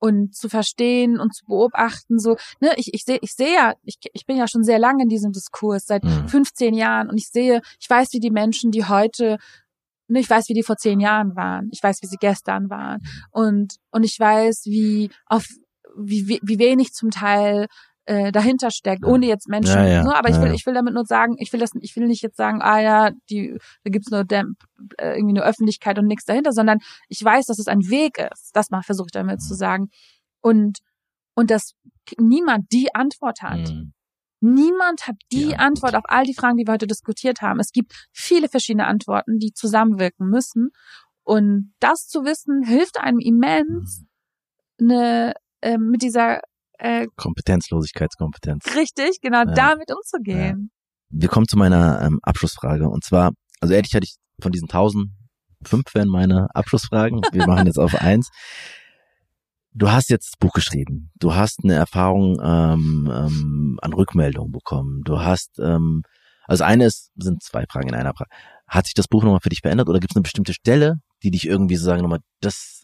Und zu verstehen und zu beobachten, so, ne, ich, ich sehe, ich sehe ja, ich, ich bin ja schon sehr lange in diesem Diskurs, seit 15 mhm. Jahren, und ich sehe, ich weiß, wie die Menschen, die heute ne, ich weiß, wie die vor zehn Jahren waren. Ich weiß, wie sie gestern waren. Mhm. Und, und ich weiß, wie auf, wie, wie, wie wenig zum Teil äh, dahinter steckt, ohne jetzt Menschen. Ja, ja, ne? Aber ich will, ich will damit nur sagen, ich will das, ich will nicht jetzt sagen, ah ja, die, da gibt's nur Dämp, äh, irgendwie eine Öffentlichkeit und nichts dahinter, sondern ich weiß, dass es ein Weg ist. Das mal versuche ich damit zu sagen. Und und dass niemand die Antwort hat. Mhm. Niemand hat die ja. Antwort auf all die Fragen, die wir heute diskutiert haben. Es gibt viele verschiedene Antworten, die zusammenwirken müssen. Und das zu wissen, hilft einem immens, mhm. eine, äh, mit dieser äh, Kompetenzlosigkeitskompetenz. Richtig, genau, ja. damit umzugehen. Ja. Wir kommen zu meiner ähm, Abschlussfrage. Und zwar, also ehrlich hatte ich von diesen tausend, fünf wären meine Abschlussfragen. [LAUGHS] Wir machen jetzt auf eins. Du hast jetzt das Buch geschrieben. Du hast eine Erfahrung ähm, ähm, an Rückmeldungen bekommen. Du hast, ähm, also eine ist, sind zwei Fragen in einer Frage. Hat sich das Buch nochmal für dich verändert oder gibt es eine bestimmte Stelle, die dich irgendwie so sagen nochmal, das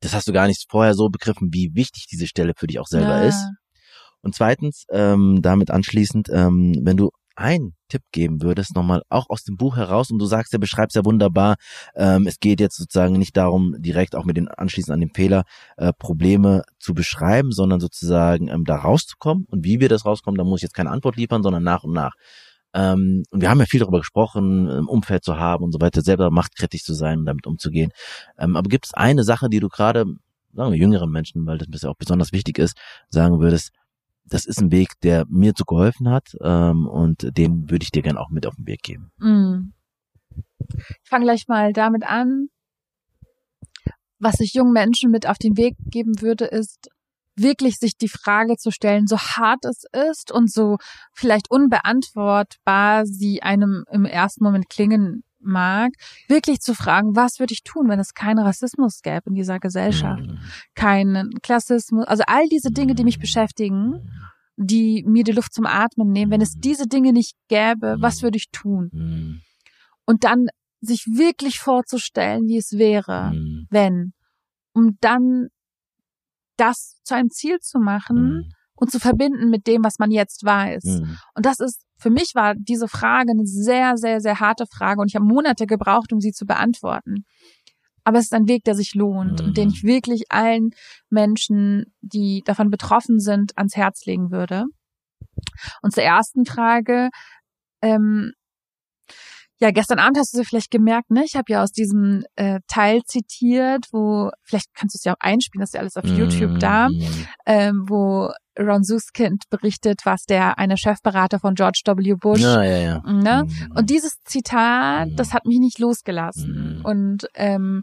das hast du gar nicht vorher so begriffen, wie wichtig diese Stelle für dich auch selber ja. ist. Und zweitens, ähm, damit anschließend, ähm, wenn du einen Tipp geben würdest, nochmal auch aus dem Buch heraus, und du sagst ja, beschreibst ja wunderbar, ähm, es geht jetzt sozusagen nicht darum, direkt auch mit den anschließend an den Fehler äh, Probleme zu beschreiben, sondern sozusagen ähm, da rauszukommen. Und wie wir das rauskommen, da muss ich jetzt keine Antwort liefern, sondern nach und nach. Ähm, und wir haben ja viel darüber gesprochen, ein Umfeld zu haben und so weiter, selber machtkritisch zu sein und damit umzugehen. Ähm, aber gibt es eine Sache, die du gerade, sagen wir jüngeren Menschen, weil das ja auch besonders wichtig ist, sagen würdest, das ist ein Weg, der mir zu geholfen hat ähm, und den würde ich dir gerne auch mit auf den Weg geben. Mm. Ich fange gleich mal damit an. Was ich jungen Menschen mit auf den Weg geben würde, ist wirklich sich die Frage zu stellen, so hart es ist und so vielleicht unbeantwortbar sie einem im ersten Moment klingen mag, wirklich zu fragen, was würde ich tun, wenn es keinen Rassismus gäbe in dieser Gesellschaft, mhm. keinen Klassismus, also all diese Dinge, die mich beschäftigen, die mir die Luft zum Atmen nehmen, wenn es diese Dinge nicht gäbe, was würde ich tun? Mhm. Und dann sich wirklich vorzustellen, wie es wäre, mhm. wenn, um dann das zu einem Ziel zu machen und zu verbinden mit dem, was man jetzt weiß. Und das ist für mich war diese Frage eine sehr, sehr, sehr harte Frage und ich habe Monate gebraucht, um sie zu beantworten. Aber es ist ein Weg, der sich lohnt mhm. und den ich mhm. wirklich allen Menschen, die davon betroffen sind, ans Herz legen würde. Und zur ersten Frage, ähm, ja, gestern Abend hast du es vielleicht gemerkt, ne? Ich habe ja aus diesem äh, Teil zitiert, wo, vielleicht kannst du es ja auch einspielen, das ist ja alles auf mm, YouTube da, mm. ähm, wo Ron Suskind berichtet, was der eine Chefberater von George W. Bush. Ja, ja, ja. Ne? Mm. Und dieses Zitat, das hat mich nicht losgelassen. Mm. Und ähm,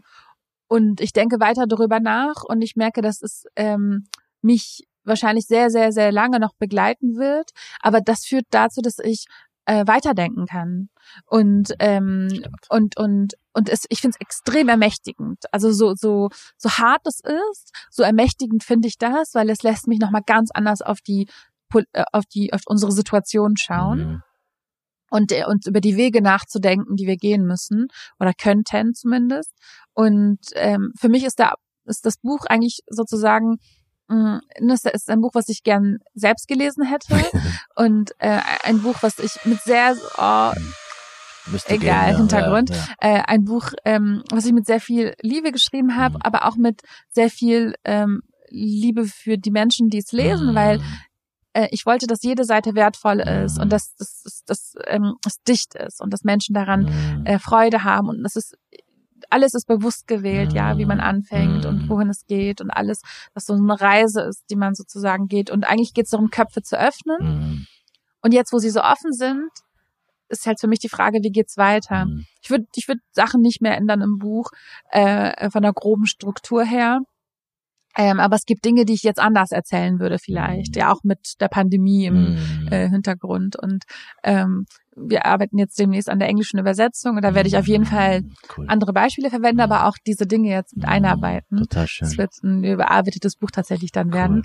und ich denke weiter darüber nach und ich merke, dass es ähm, mich wahrscheinlich sehr, sehr, sehr lange noch begleiten wird. Aber das führt dazu, dass ich äh, weiterdenken kann. Und ähm, und und und es, ich finde es extrem ermächtigend. Also so so so hart es ist, so ermächtigend finde ich das, weil es lässt mich noch mal ganz anders auf die äh, auf die auf unsere Situation schauen. Mhm. Und, äh, und über die Wege nachzudenken, die wir gehen müssen oder könnten zumindest. Und ähm, für mich ist da ist das Buch eigentlich sozusagen das ist ein Buch, was ich gern selbst gelesen hätte [LAUGHS] und äh, ein Buch, was ich mit sehr oh, Müsste egal gehen, Hintergrund, ja, ja. Äh, ein Buch, ähm, was ich mit sehr viel Liebe geschrieben habe, mhm. aber auch mit sehr viel ähm, Liebe für die Menschen, die es lesen, mhm. weil äh, ich wollte, dass jede Seite wertvoll ist mhm. und dass das, das, das, ähm, das dicht ist und dass Menschen daran äh, Freude haben und das ist alles ist bewusst gewählt, ja, wie man anfängt und mhm. wohin es geht und alles, dass so eine Reise ist, die man sozusagen geht. Und eigentlich geht es darum, Köpfe zu öffnen. Mhm. Und jetzt, wo sie so offen sind, ist halt für mich die Frage, wie geht's weiter? Mhm. Ich würde ich würd Sachen nicht mehr ändern im Buch, äh, von der groben Struktur her. Ähm, aber es gibt Dinge, die ich jetzt anders erzählen würde vielleicht, mhm. ja auch mit der Pandemie im mhm. äh, Hintergrund. Und ähm, wir arbeiten jetzt demnächst an der englischen Übersetzung und da werde ich auf jeden Fall cool. andere Beispiele verwenden, aber auch diese Dinge jetzt mit einarbeiten. Total schön. Es wird ein überarbeitetes Buch tatsächlich dann werden.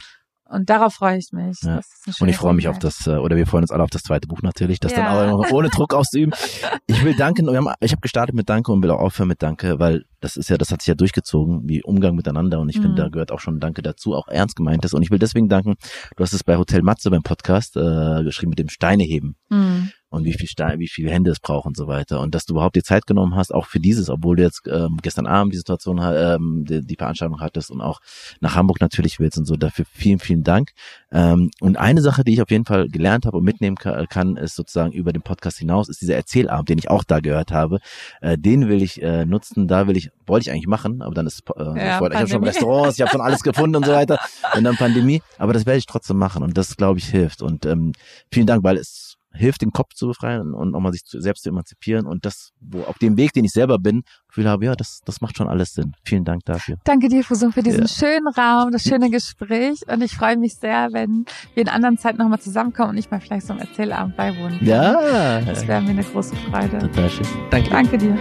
Und darauf freue ich mich. Ja. Und ich freue mich auf das, äh, oder wir freuen uns alle auf das zweite Buch natürlich, das ja. dann auch ohne Druck auszuüben. [LAUGHS] Ich will danken, ich habe gestartet mit Danke und will auch aufhören mit Danke, weil das ist ja, das hat sich ja durchgezogen, wie Umgang miteinander und ich mhm. finde, da gehört auch schon Danke dazu, auch ernst gemeintes. Und ich will deswegen danken, du hast es bei Hotel Matze beim Podcast äh, geschrieben mit dem Steineheben. Mhm und wie viel Stein, wie viele Hände es braucht und so weiter. Und dass du überhaupt die Zeit genommen hast, auch für dieses, obwohl du jetzt ähm, gestern Abend die Situation, ähm, die, die Veranstaltung hattest und auch nach Hamburg natürlich willst und so. Dafür vielen, vielen Dank. Ähm, und eine Sache, die ich auf jeden Fall gelernt habe und mitnehmen kann, ist sozusagen über den Podcast hinaus, ist dieser Erzählabend, den ich auch da gehört habe. Äh, den will ich äh, nutzen, da will ich, wollte ich eigentlich machen, aber dann ist, äh, ja, ich, wollte, ich habe schon Restaurants, ich habe schon alles gefunden und so weiter. [LAUGHS] Und dann Pandemie. Aber das werde ich trotzdem machen und das, glaube ich, hilft. Und ähm, vielen Dank, weil es hilft, den Kopf zu befreien und nochmal sich selbst zu emanzipieren und das, wo auf dem Weg, den ich selber bin, Gefühl habe, ja, das, das macht schon alles Sinn. Vielen Dank dafür. Danke dir, Fusung, für diesen ja. schönen Raum, das schöne Gespräch und ich freue mich sehr, wenn wir in anderen Zeiten nochmal zusammenkommen und ich mal vielleicht so einem Erzählabend beiwohnen kann. Ja. Das wäre mir eine große Freude. Total schön. Danke. Danke dir.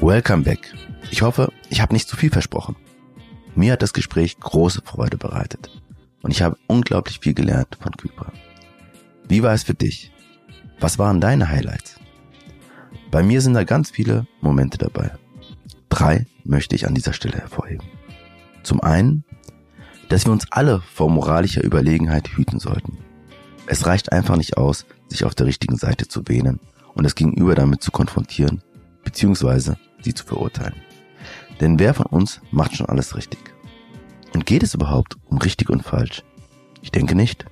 Welcome back. Ich hoffe, ich habe nicht zu viel versprochen. Mir hat das Gespräch große Freude bereitet. Und ich habe unglaublich viel gelernt von Kypra. Wie war es für dich? Was waren deine Highlights? Bei mir sind da ganz viele Momente dabei. Drei möchte ich an dieser Stelle hervorheben. Zum einen, dass wir uns alle vor moralischer Überlegenheit hüten sollten. Es reicht einfach nicht aus, sich auf der richtigen Seite zu wähnen und das Gegenüber damit zu konfrontieren, beziehungsweise sie zu verurteilen. Denn wer von uns macht schon alles richtig? Und geht es überhaupt um richtig und falsch? Ich denke nicht.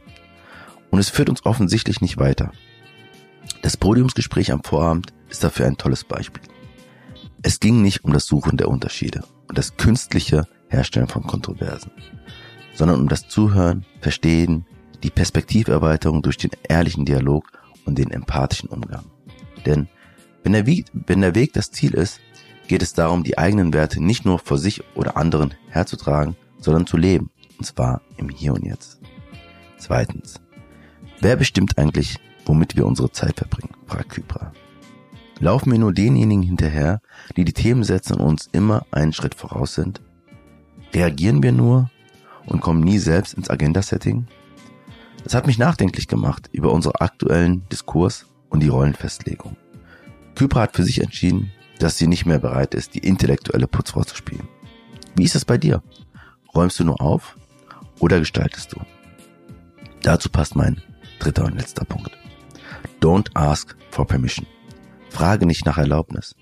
Und es führt uns offensichtlich nicht weiter. Das Podiumsgespräch am Vorabend ist dafür ein tolles Beispiel. Es ging nicht um das Suchen der Unterschiede und das künstliche Herstellen von Kontroversen sondern um das Zuhören, Verstehen, die Perspektiverweiterung durch den ehrlichen Dialog und den empathischen Umgang. Denn wenn der, Weg, wenn der Weg das Ziel ist, geht es darum, die eigenen Werte nicht nur vor sich oder anderen herzutragen, sondern zu leben. Und zwar im Hier und Jetzt. Zweitens. Wer bestimmt eigentlich, womit wir unsere Zeit verbringen? fragt Kypra. Laufen wir nur denjenigen hinterher, die die Themen setzen und uns immer einen Schritt voraus sind? Reagieren wir nur, und kommen nie selbst ins Agenda-Setting? Das hat mich nachdenklich gemacht über unseren aktuellen Diskurs und die Rollenfestlegung. Kypra hat für sich entschieden, dass sie nicht mehr bereit ist, die intellektuelle Putzfrau zu spielen. Wie ist es bei dir? Räumst du nur auf oder gestaltest du? Dazu passt mein dritter und letzter Punkt. Don't ask for permission. Frage nicht nach Erlaubnis.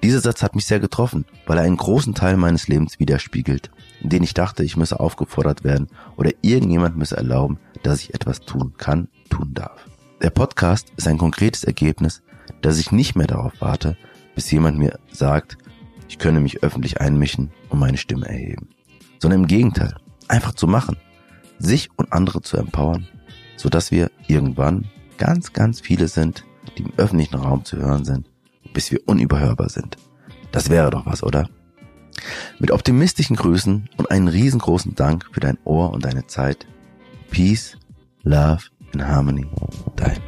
Dieser Satz hat mich sehr getroffen, weil er einen großen Teil meines Lebens widerspiegelt, in dem ich dachte, ich müsse aufgefordert werden oder irgendjemand müsse erlauben, dass ich etwas tun kann, tun darf. Der Podcast ist ein konkretes Ergebnis, dass ich nicht mehr darauf warte, bis jemand mir sagt, ich könne mich öffentlich einmischen und meine Stimme erheben, sondern im Gegenteil, einfach zu machen, sich und andere zu empowern, so dass wir irgendwann ganz, ganz viele sind, die im öffentlichen Raum zu hören sind bis wir unüberhörbar sind. Das wäre doch was, oder? Mit optimistischen Grüßen und einen riesengroßen Dank für dein Ohr und deine Zeit. Peace, Love and Harmony. Dein